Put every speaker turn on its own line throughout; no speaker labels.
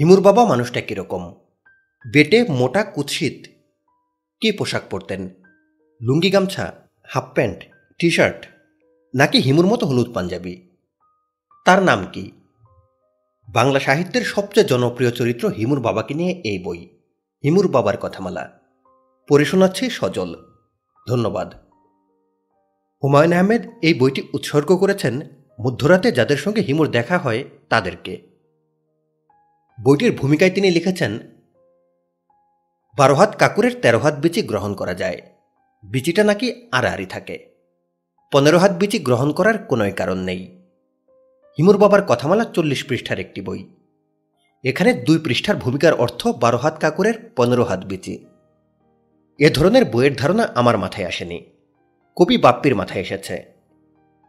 হিমুর বাবা মানুষটা কীরকম? বেটে মোটা কুৎসিত। কি পোশাক পরতেন? লুঙ্গি গামছা, হাফ প্যান্ট টি শার্ট নাকি হিমুর মতো হলুদ পাঞ্জাবি? তার নাম কি? বাংলা সাহিত্যের সবচেয়ে জনপ্রিয় চরিত্র হিমুর বাবাকে নিয়ে এই বই, হিমুর বাবার কথামালা। পড়ে শোনাচ্ছি সজল। ধন্যবাদ। হুমায়ুন আহমেদ এই বইটি উৎসর্গ করেছেন মধ্যরাতে, যাদের সঙ্গে হিমুর দেখা হয় তাদেরকে। বইটির ভূমিকায় তিনি লিখেছেন বারো হাত কাকুরের তেরো হাত বিচি গ্রহণ করা যায়, বিচিটা নাকি আড়াআড়ি থাকে। পনেরো হাত বিচি গ্রহণ করার কোনোই কারণ নেই। হিমুর বাবার কথামালা চল্লিশ পৃষ্ঠার একটি বই। এখানে দুই পৃষ্ঠার ভূমিকার অর্থ বারো হাত কাকুরের পনেরো হাত বিচি। এ ধরনের বইয়ের ধারণা আমার মাথায় আসেনি। কবি বাপ্পির মাথায় এসেছে।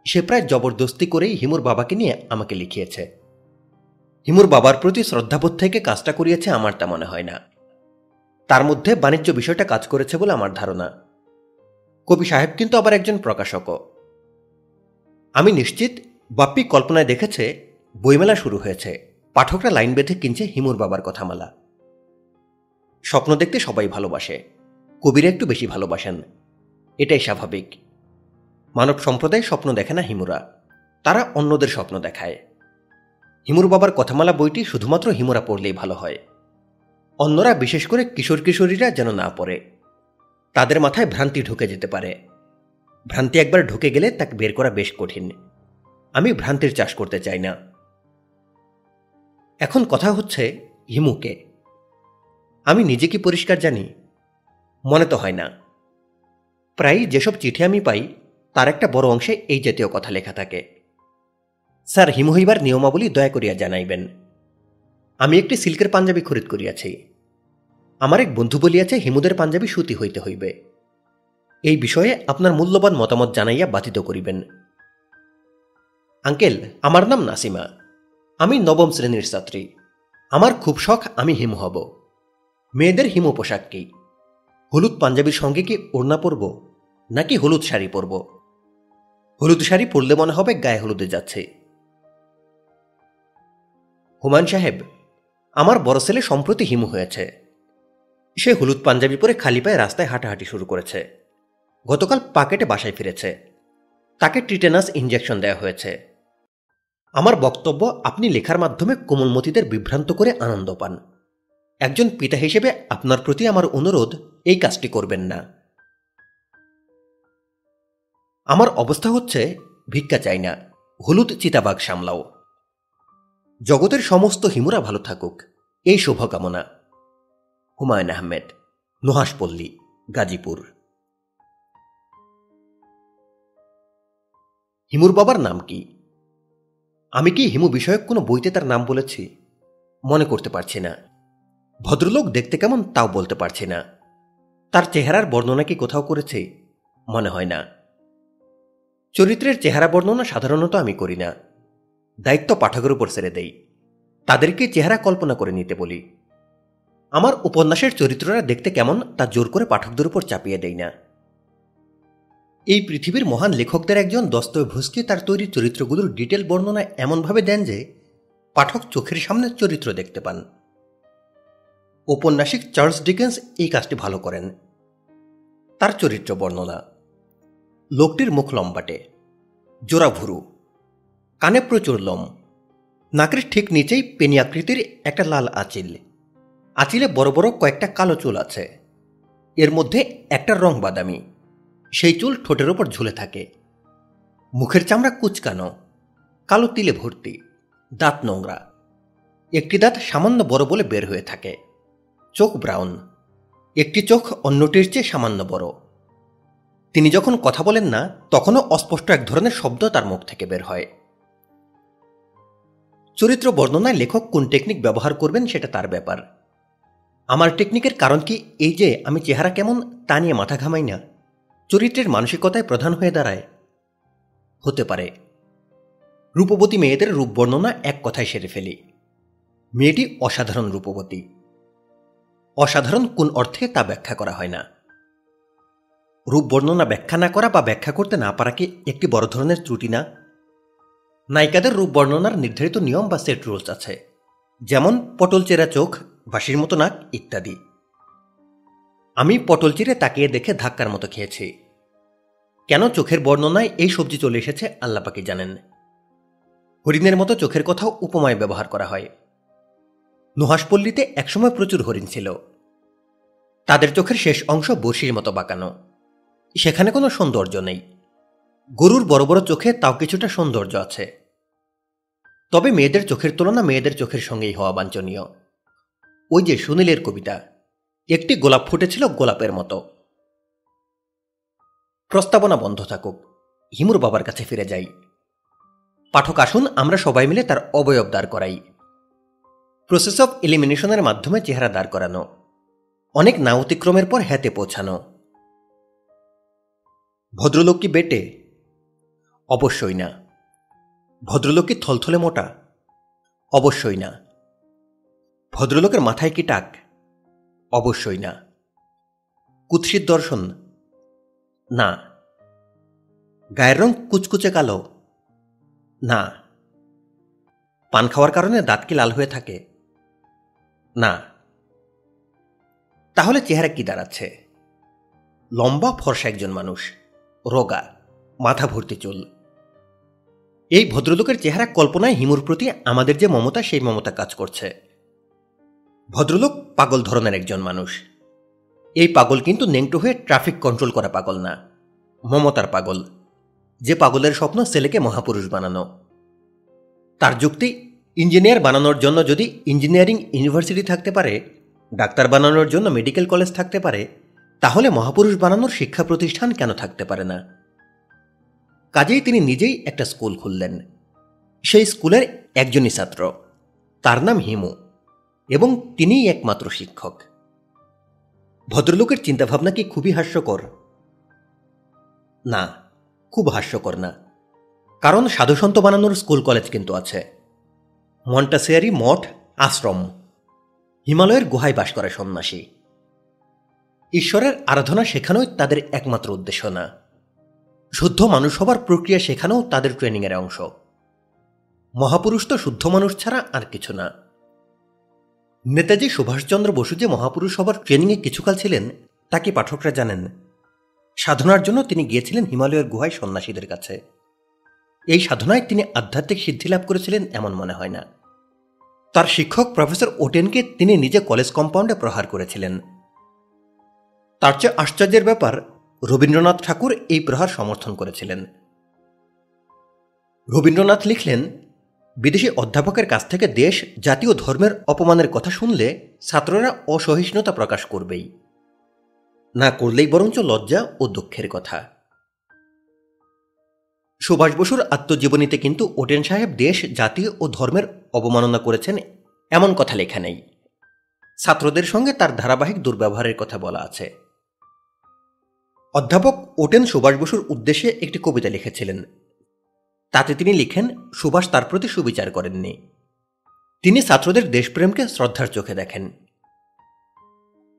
সে প্রায় জবরদস্তি করেই হিমুর বাবাকে নিয়ে আমাকে লিখিয়েছে। হিমুর বাবার প্রতি শ্রদ্ধাবোধ থেকে কাজটা করিয়েছে আমার তা মনে হয় না। তার মধ্যে বাণিজ্য বিষয়টা কাজ করেছে বলে আমার ধারণা। কবি সাহেব কিন্তু আবার একজন প্রকাশকও। আমি নিশ্চিত বাপ্পি কল্পনায় দেখেছে, বইমেলা শুরু হয়েছে। পাঠকরা লাইন বেঁধে কিনছে হিমুর বাবার কথামালা। স্বপ্ন দেখতে সবাই ভালোবাসে। কবিরা একটু বেশি ভালোবাসেন। এটাই স্বাভাবিক। মানব সম্প্রদায় স্বপ্ন দেখে না হিমুরা। তারা অন্যদের স্বপ্ন দেখায়। হিমুর বাবার কথামালা বইটি শুধুমাত্র হিমুরা পড়লেই ভালো হয়। অন্যরা, বিশেষ করে কিশোর কিশোরীরা যেন না পড়ে। তাদের মাথায় ভ্রান্তি ঢুকে যেতে পারে। ভ্রান্তি একবার ঢুকে গেলে তাকে বের করা বেশ কঠিন। আমি ভ্রান্তির চাষ করতে চাই না। এখন কথা হচ্ছে হিমুকে। আমি নিজে কি পরিষ্কার জানি? মনে তো হয় না। প্রায় যেসব চিঠি আমি পাই, তার একটা বড় অংশে এই জাতীয় কথা লেখা থাকে। স্যার হিম হইবার নিয়মাবলী দয়া করিয়া জানাইবেন। আমি একটি সিল্কের পাঞ্জাবি খরিদ করিয়াছি। আমার এক বন্ধু বলিয়াছে, হিমুদের পাঞ্জাবি সুতি হইতে হইবে। এই বিষয়ে আপনার মূল্যবান মতামত জানাইয়া বাধিত করিবেন। আঙ্কেল, আমার নাম নাসিমা। আমি নবম শ্রেণির ছাত্রী। আমার খুব শখ আমি হিমু হব। মেয়েদের হিমু পোশাক কি? হলুদ পাঞ্জাবির সঙ্গে কি ওড়না পরব, নাকি হলুদ শাড়ি পরব? হলুদ শাড়ি পরলে মনে হবে গায়ে হলুদে যাচ্ছে। হুমায়ুন সাহেব, আমার বড় ছেলে সম্প্রতি হিমু হয়েছে। সে হলুদ পাঞ্জাবি পরে খালি পায়ে রাস্তায় হাঁটাহাঁটি শুরু করেছে। গতকাল পাকেটে বাসায় ফিরেছে। তাকে টিটেনাস ইঞ্জেকশন দেওয়া হয়েছে। আমার বক্তব্য আপনি লেখার মাধ্যমে কোমলমতিদের বিভ্রান্ত করে আনন্দ পান। একজন পিতা হিসেবে আপনার প্রতি আমার অনুরোধ, এই কাজটি করবেন না। আমার অবস্থা হচ্ছে, ভিক্ষা চাই না, হলুদ চিতাবাগ সামলাও। জগতের সমস্ত হিমুরা ভালো থাকুক। এই শুভকামনা। হুমায়ুন আহমেদ নোহাসপল্লী গাজীপুর। হিমুর বাবার নাম কি? আমি কি হিমু বিষয়ক কোনো বইতে তার নাম বলেছি? মনে করতে পারছি না। ভদ্রলোক দেখতে কেমন তাও বলতে পারছি না। তার চেহারার বর্ণনা কি কোথাও করেছে? মনে হয় না। চরিত্রের চেহারা বর্ণনা সাধারণত আমি করি না। দায়িত্ব পাঠকের উপর ছেড়ে দেই। তাদেরকে চেহারা কল্পনা করে নিতে বলি। আমার উপন্যাসের চরিত্ররা দেখতে কেমন তা জোর করে পাঠকদের উপর চাপিয়ে দেই না। এই পৃথিবীর মহান লেখকদের একজন দস্তভুজকে তার তৈরি চরিত্রগুলোর ডিটেল বর্ণনা এমনভাবে দেন যে, পাঠক চোখের সামনে চরিত্র দেখতে পান। ঔপন্যাসিক চার্লস ডিকেন্স এই কাজটি ভালো করেন। তার চরিত্র বর্ণনা। লোকটির মুখ লম্বাটে। জোড়া ভুরু কানে প্রচুর লোম। নাকের ঠিক নিচেই পেনি আকৃতির একটা লাল আঁচিল। আঁচিলে বড় বড় কয়েকটা কালো চুল আছে। এর মধ্যে একটা রং বাদামি। সেই চুল ঠোঁটের ওপর ঝুলে থাকে। মুখের চামড়া কুচকানো। কালো তিলে ভর্তি। দাঁত নোংরা। একটি দাঁত সামান্য বড় বলে বের হয়ে থাকে। চোখ ব্রাউন। একটি চোখ অন্যটির চেয়ে সামান্য বড়। তিনি যখন কথা বলেন না, তখনও অস্পষ্ট এক ধরনের শব্দ তার মুখ থেকে বের হয়। চরিত্র বর্ণনায় লেখক কোন টেকনিক ব্যবহার করবেন সেটা তার ব্যাপার। আমার টেকনিকের কারণ কি? এই যে, আমি চেহারা কেমন তা নিয়ে মাথা ঘামাই না। চরিত্রের মানসিকতায় প্রধান হয়ে দাঁড়ায়। হতে পারে। রূপবতী মেয়েদের রূপ বর্ণনা এক কথায় সেরে ফেলি। মেয়েটি অসাধারণ রূপবতী। অসাধারণ কোন অর্থে তা ব্যাখ্যা করা হয় না। রূপ বর্ণনা ব্যাখ্যা না করা বা ব্যাখ্যা করতে না পারা কি একটি বড় ধরনের ত্রুটি না? নায়িকাদের রূপ বর্ণনার নির্ধারিত নিয়ম বা সেট রুলস আছে, যেমন পটল চেরা চোখ, বাঁশির মতো নাক ইত্যাদি। আমি পটল চিরে তাকিয়ে দেখে ধাক্কার মতো খেয়েছি। কেন চোখের বর্ণনায় এই সবজি চলে এসেছে আল্লাপাকি জানেন। হরিণের মতো চোখের কথাও উপমায় ব্যবহার করা হয়। নুহাসপল্লীতে একসময় প্রচুর হরিণ ছিল। তাদের চোখের শেষ অংশ বর্ষির মতো বাঁকানো। সেখানে কোনো সৌন্দর্য নেই। গরুর বড় বড় চোখে তাও কিছুটা সৌন্দর্য আছে। তবে মেয়েদের চোখের তুলনা মেয়েদের চোখের সঙ্গেই হওয়া বাঞ্ছনীয়। ওই যে সুনীলের কবিতা, একটি গোলাপ ফুটেছিল গোলাপের মতো। প্রস্তাবনা বন্ধ থাকুক, হিমুর বাবার কাছে ফিরে যাই। পাঠক আসুন, আমরা সবাই মিলে তার অবয়ব দাঁড় করাই। প্রসেস অফ এলিমিনেশনের মাধ্যমে চেহারা দাঁড় করানো। অনেক না অতিক্রমের পর হ্যাতে পৌঁছানো। ভদ্রলোক কি বেটে, অবশ্যই না। ভদ্রলোক কি থলথলে মোটা। অবশ্যই না। ভদ্রলোকের মাথায় কি টাক? অবশ্যই না। কুৎসিত দর্শন? না। গায়ের রং কুচকুচে কালো? না। পান খাওয়ার কারণে দাঁত কি লাল হয়ে থাকে? না। তাহলে চেহারা কি দাঁড়াচ্ছে? লম্বা ফর্সা একজন মানুষ। রোগা, মাথা ভর্তি চুল। এই ভদ্রলোকের চেহারা কল্পনায় হিমুর প্রতি আমাদের যে মমতা, সেই মমতা কাজ করছে। ভদ্রলোক পাগল ধরনের একজন মানুষ। এই পাগল কিন্তু নেংটো হয়ে ট্রাফিক কন্ট্রোল করা পাগল না। মমতার পাগল। যে পাগলের স্বপ্ন ছেলেকে মহাপুরুষ বানানো। তার যুক্তি, ইঞ্জিনিয়ার বানানোর জন্য যদি ইঞ্জিনিয়ারিং ইউনিভার্সিটি থাকতে পারে, ডাক্তার বানানোর জন্য মেডিকেল কলেজ থাকতে পারে, তাহলে মহাপুরুষ বানানোর শিক্ষা প্রতিষ্ঠান কেন থাকতে পারে না? কাজেই তিনি নিজেই একটা স্কুল খুললেন। সেই স্কুলের একজনই ছাত্র। তার নাম হিমু এবং তিনিই একমাত্র শিক্ষক। ভদ্রলোকের চিন্তাভাবনা কি খুবই হাস্যকর? না, খুব হাস্যকর না। কারণ সাধুসন্ত বানানোর স্কুল কলেজ কিন্তু আছে। মন্টাসিয়ারি মঠ, আশ্রম। হিমালয়ের গুহায় বাস করে সন্ন্যাসী। ঈশ্বরের আরাধনা শেখানোই তাদের একমাত্র উদ্দেশ্য না। শুদ্ধ মানুষ হবার প্রক্রিয়া শেখানো তাদের ট্রেনিংয়ের অংশ। মহাপুরুষ তো শুদ্ধ মানুষ ছাড়া আর কিছু না। নেতাজি সুভাষচন্দ্র বসু যে মহাপুরুষ হবার ট্রেনিংয়ে কিছুকাল ছিলেন, তা কি পাঠকরা জানেন? সাধনার জন্য তিনি গিয়েছিলেন হিমালয়ের গুহায় সন্ন্যাসীদের কাছে। এই সাধনায় তিনি আধ্যাত্মিক সিদ্ধি লাভ করেছিলেন এমন মনে হয় না। তার শিক্ষক প্রফেসর ওটেনকে তিনি নিজে কলেজ কম্পাউন্ডে প্রহার করেছিলেন। তার চেয়ে আশ্চর্যের ব্যাপার রবীন্দ্রনাথ ঠাকুর এই প্রহার সমর্থন করেছিলেন। রবীন্দ্রনাথ লিখলেন, বিদেশি অধ্যাপকের কাছ থেকে দেশ জাতীয় ধর্মের অপমানের কথা শুনলে ছাত্ররা অসহিষ্ণুতা প্রকাশ করবেই। না করলেই বরঞ্চ লজ্জা ও দুঃখের কথা। সুভাষ বসুর আত্মজীবনীতে কিন্তু ওটেন সাহেব দেশ, জাতি ও ধর্মের অবমাননা করেছেন এমন কথা লেখা নেই। ছাত্রদের সঙ্গে তার ধারাবাহিক দুর্ব্যবহারের কথা বলা আছে। অধ্যাপক ওটেন সুভাষ বসুর উদ্দেশ্যে একটি কবিতা লিখেছিলেন। তাতে তিনি লিখেন, সুভাষ তার প্রতি সুবিচার করেননি। তিনি ছাত্রদের দেশপ্রেমকে শ্রদ্ধার চোখে দেখেন।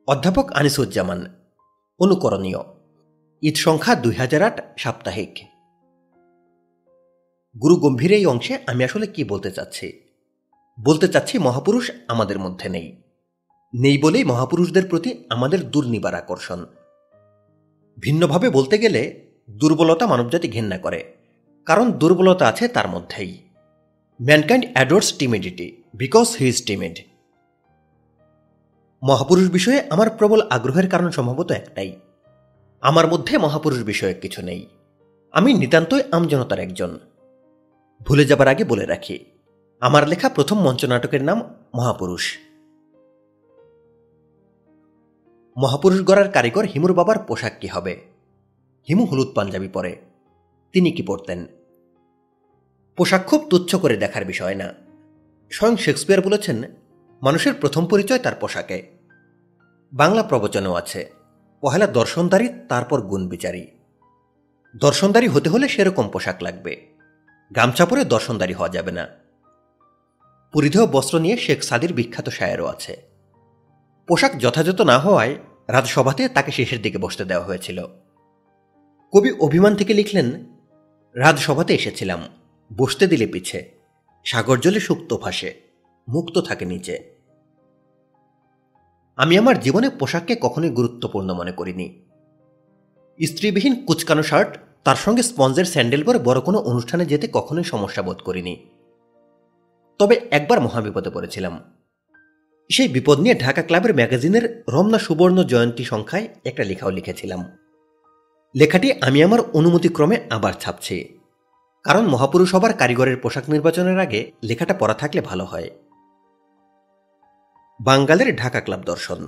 অধ্যাপক আনিসুজ্জামান, অনুকরণীয়, ঈদ সংখ্যা দুই হাজার আট, সাপ্তাহিক। গুরু গম্ভীর এই অংশে আমি আসলে কি বলতে চাচ্ছি? বলতে চাচ্ছি মহাপুরুষ আমাদের মধ্যে নেই। নেই বলেই মহাপুরুষদের প্রতি আমাদের দুর্নিবার আকর্ষণ। ভিন্নভাবে বলতে গেলে দুর্বলতা মানবজাতি ঘেন্না করে, কারণ দুর্বলতা আছে তার মধ্যেই। Mankind adores timidity because he is timid মহাপুরুষ বিষয়ে আমার প্রবল আগ্রহের কারণ সম্ভবত একটাই। আমার মধ্যে মহাপুরুষ বিষয়ে কিছু নেই। আমি নিতান্তই আমজনতার একজন। ভুলে যাবার আগে বলে রাখি, আমার লেখা প্রথম মঞ্চনাটকের নাম মহাপুরুষ। মহাপুরুষ গড়ার কারিগর হিমুর বাবার পোশাক কি হবে? হিমু হলুদ পাঞ্জাবি পরে। তিনি কি পরতেন? পোশাক খুব তুচ্ছ করে দেখার বিষয় না। স্বয়ং শেক্সপিয়ার বলেছেন, মানুষের প্রথম পরিচয় তার পোশাকে। বাংলা প্রবচনও আছে, পহেলা দর্শনদারি, তারপর গুণ বিচারী দর্শনদারি হতে হলে সেরকম পোশাক লাগবে। গামছা পরে দর্শনদারি হওয়া যাবে না। পরিধেয় বস্ত্র নিয়ে শেখ সাদির বিখ্যাত শায়েরও আছে। পোশাক যথাযথ না হওয়ায় রাজসভাতে তাকে শেষের দিকে বসতে দেওয়া হয়েছিল। কবি অভিমান থেকে লিখলেন, রাজসভাতে এসেছিলাম। বসতে দিলে পিছে। সাগর জলে সুক্ত ভাসে। মুক্ত থাকে নিচে। আমি আমার জীবনে পোশাককে কখনোই গুরুত্বপূর্ণ মনে করিনি। স্ত্রীবিহীন কুচকানো শার্ট, তার সঙ্গে স্পঞ্জের স্যান্ডেল পরে বড় কোনো অনুষ্ঠানে যেতে কখনোই সমস্যা বোধ করিনি। তবে একবার মহাবিপদে পড়েছিলাম। সেই বিপদ নিয়ে ঢাকা ক্লাবের ম্যাগাজিনের রমনা সুবর্ণ জয়ন্তী সংখ্যায় একটা লেখাও লিখেছিলাম। লেখাটি আমি আমার অনুমতিক্রমে আবার ছাপছি। কারণ মহাপুরুষ সবার কারিগরের পোশাক নির্বাচনের আগে লেখাটা পড়া থাকলে ভালো হয়। বাঙ্গালের ঢাকা ক্লাব দর্শন।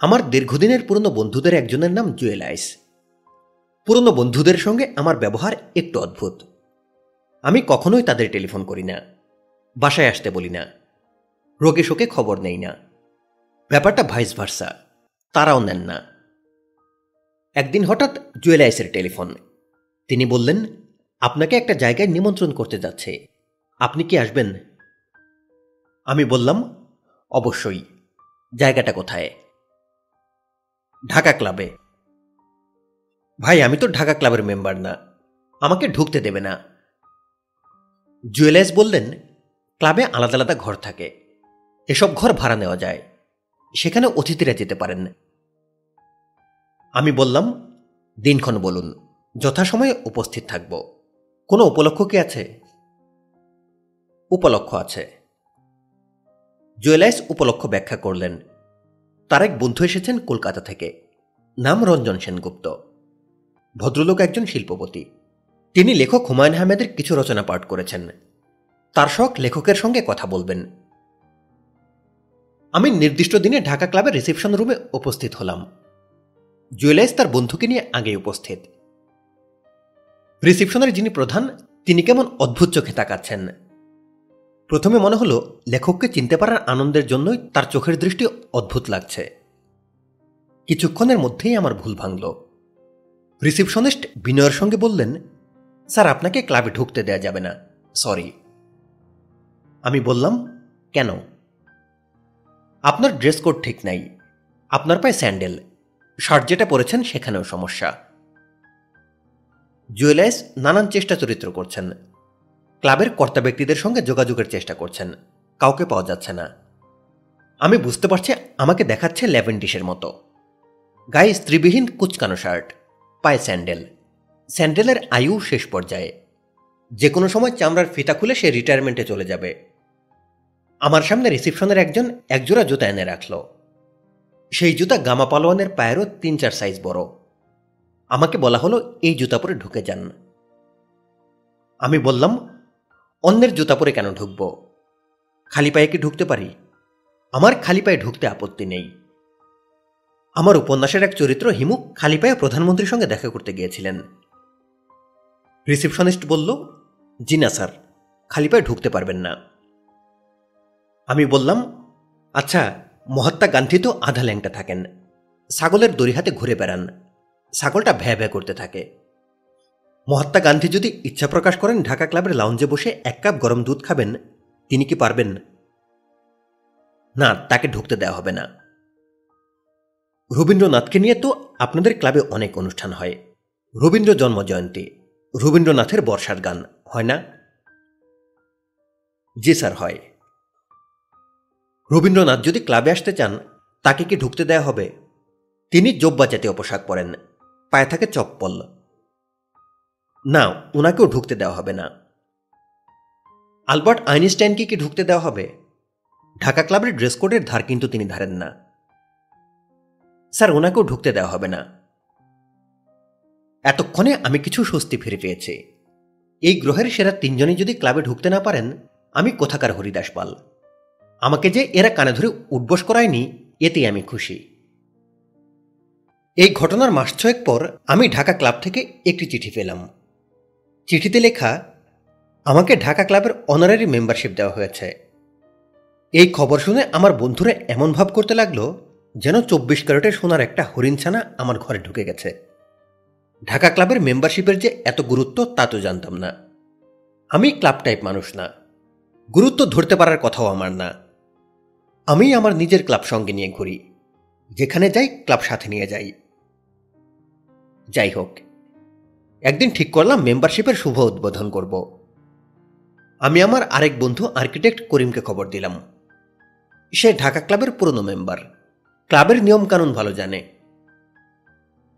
আমার দীর্ঘদিনের পুরনো বন্ধুদের একজনের নাম জুয়েল আইস পুরনো বন্ধুদের সঙ্গে আমার ব্যবহার একটু অদ্ভুত। আমি কখনোই তাদের টেলিফোন করি না। বাসায় আসতে বলি না। রোগে শোকে খবর নেই না। ব্যাপারটা ভাইস ভার্সা তারাও নেন না। একদিন হঠাৎ জুয়েল আইসের টেলিফোন। তিনি বললেন, আপনাকে একটা জায়গায় নিমন্ত্রণ করতে যাচ্ছে। আপনি কি আসবেন? আমি বললাম, অবশ্যই। জায়গাটা কোথায়? ঢাকা ক্লাবে। ভাই, আমি তো ঢাকা ক্লাবের মেম্বার না। আমাকে ঢুকতে দেবে না। জুয়েলার্স বললেন, ক্লাবে আলাদা আলাদা ঘর থাকে। এসব ঘর ভাড়া নেওয়া যায়। সেখানে অতিথিরা যেতে পারেন। আমি বললাম, দিনক্ষণ বলুন, যথাসময়ে উপস্থিত থাকব। কোনো উপলক্ষ কি আছে? উপলক্ষ আছে। জুয়েলাইস উপলক্ষ ব্যাখ্যা করলেন। তার এক বন্ধু এসেছেন কলকাতা থেকে। নাম রঞ্জন সেনগুপ্ত। ভদ্রলোক একজন শিল্পপতি। তিনি লেখক হুমায়ুন আহমেদের কিছু রচনা পাঠ করেছেন। তার শখ লেখকের সঙ্গে কথা বলবেন। আমি নির্দিষ্ট দিনে ঢাকা ক্লাবের রিসেপশন রুমে উপস্থিত হলাম। জুয়েলাইস তার বন্ধুকে নিয়ে আগে উপস্থিত। রিসেপশনের যিনি প্রধান, তিনি কেমন অদ্ভুত চোখে তাকাচ্ছেন। প্রথমে মনে হলো, লেখককে চিনতে পারার আনন্দের জন্যই তার চোখের দৃষ্টি অদ্ভুত লাগছে। কিছুক্ষণের মধ্যেই আমার ভুল ভাঙল। রিসিপশনিস্ট বিনয়ের সঙ্গে বললেন, স্যার, আপনাকে ক্লাবে ঢুকতে দেয়া যাবে না। সরি। আমি বললাম, কেন? আপনার ড্রেস কোড ঠিক নাই, আপনার পায়ে স্যান্ডেল শার্ট যেটা পরেছেন সেখানেও সমস্যা। জুয়েলাইস নানান চেষ্টা চরিত্র করছেন। ক্লাবের কর্তা ব্যক্তিদের সঙ্গে যোগাযোগের চেষ্টা করছেন, কাউকে পাওয়া যাচ্ছে না। আমি বুঝতে পারছি আমাকে দেখাচ্ছে ল্যাভেন্ডিসের মতো। গায়ে স্ত্রীবিহীন কুচকানো শার্ট পায়ে স্যান্ডেল স্যান্ডেলের আয়ু শেষ পর্যায়ে। যে কোনো সময় চামড়ার ফিতা খুলে সে রিটায়ারমেন্টে চলে যাবে। আমার সামনে রিসিপশনের একজন একজোড়া জুতা এনে রাখল। সেই জুতা গামা পালোয়ানের পায়েরও তিন চার সাইজ বড়। আমাকে বলা হলো, এই জুতা পরে ঢুকে যান। আমি বললাম, অন্যের জুতা পরে কেন ঢুকব? খালি পায়ে কি ঢুকতে পারি? আমার খালি পায়ে ঢুকতে আপত্তি নেই। আমার উপন্যাসের এক চরিত্র হিমু খালি পায়ে প্রধানমন্ত্রীর সঙ্গে দেখা করতে গিয়েছিলেন। রিসিপশনিস্ট বলল, জি না স্যার, খালি পায়ে ঢুকতে পারবেন না। আমি বললাম আচ্ছা মহাত্মা গান্ধী তো আধা ল্যাংটা থাকেন। ছাগলের দড়ি হাতে ঘুরে বেড়ান। ছাগলটা ভ্যা ভ্যা করতে থাকে। মহাত্মা গান্ধী যদি ইচ্ছা প্রকাশ করেন, ঢাকা ক্লাবের লাউঞ্জে বসে এক কাপ গরম দুধ খাবেন, তিনি কি পারবেন? না, তাকে ঢুকতে দেওয়া হবে না। রবীন্দ্রনাথকে নিয়ে তো আপনাদের ক্লাবে অনেক অনুষ্ঠান হয়। রবীন্দ্র জন্ম জয়ন্তী রবীন্দ্রনাথের বর্ষার গান, হয় না? জি স্যার, হয়। রবীন্দ্রনাথ যদি ক্লাবে আসতে চান, তাকে কি ঢুকতে দেয়া হবে? তিনি জব্বা জাতীয় পোশাক পরেন, পায়ে থাকে চপ্পল। না ওনাকেও ঢুকতে দেওয়া হবে না। আলবার্ট আইনস্টাইনকে কি ঢুকতে দেওয়া হবে? ঢাকা ক্লাবের ড্রেস কোডের ধার কিন্তু তিনি ধারেন না। স্যার ওনাকেও ঢুকতে দেওয়া হবে না। এতক্ষণে আমি কিছু স্বস্তি ফিরে পেয়েছি। এই গ্রহের সেরা তিনজনই যদি ক্লাবে ঢুকতে না পারেন, আমি কোথাকার হরিদাস পাল? আমাকে যে এরা কানে ধরে উঠবস করায়নি, এতেই আমি খুশি। এই ঘটনার মাস ছয়েক পর আমি ঢাকা ক্লাব থেকে একটি চিঠি পেলাম। চিঠিতে লেখা, আমাকে ঢাকা ক্লাবের অনারারি মেম্বারশিপ দেওয়া হয়েছে। এই খবর শুনে আমার বন্ধুরা এমন ভাব করতে লাগল, যেন চব্বিশ ক্যারেটের সোনার একটা হরিণছানা আমার ঘরে ঢুকে গেছে। ঢাকা ক্লাবের মেম্বারশিপের যে এত গুরুত্ব, তা তো জানতাম না। আমি ক্লাব টাইপ মানুষ না। গুরুত্ব ধরতে পারার কথাও আমার না। আমি আমার নিজের ক্লাব সঙ্গে নিয়ে ঘুরি। যেখানে যাই, ক্লাব সাথে নিয়ে যাই। যাই হোক, একদিন ঠিক করলাম মেম্বারশিপের শুভ উদ্বোধন করব। আমি আমার আরেক বন্ধু আর্কিটেক্ট করিমকে খবর দিলাম। সে ঢাকা ক্লাবের পুরনো মেম্বার। ক্লাবের নিয়মকানুন ভালো জানে।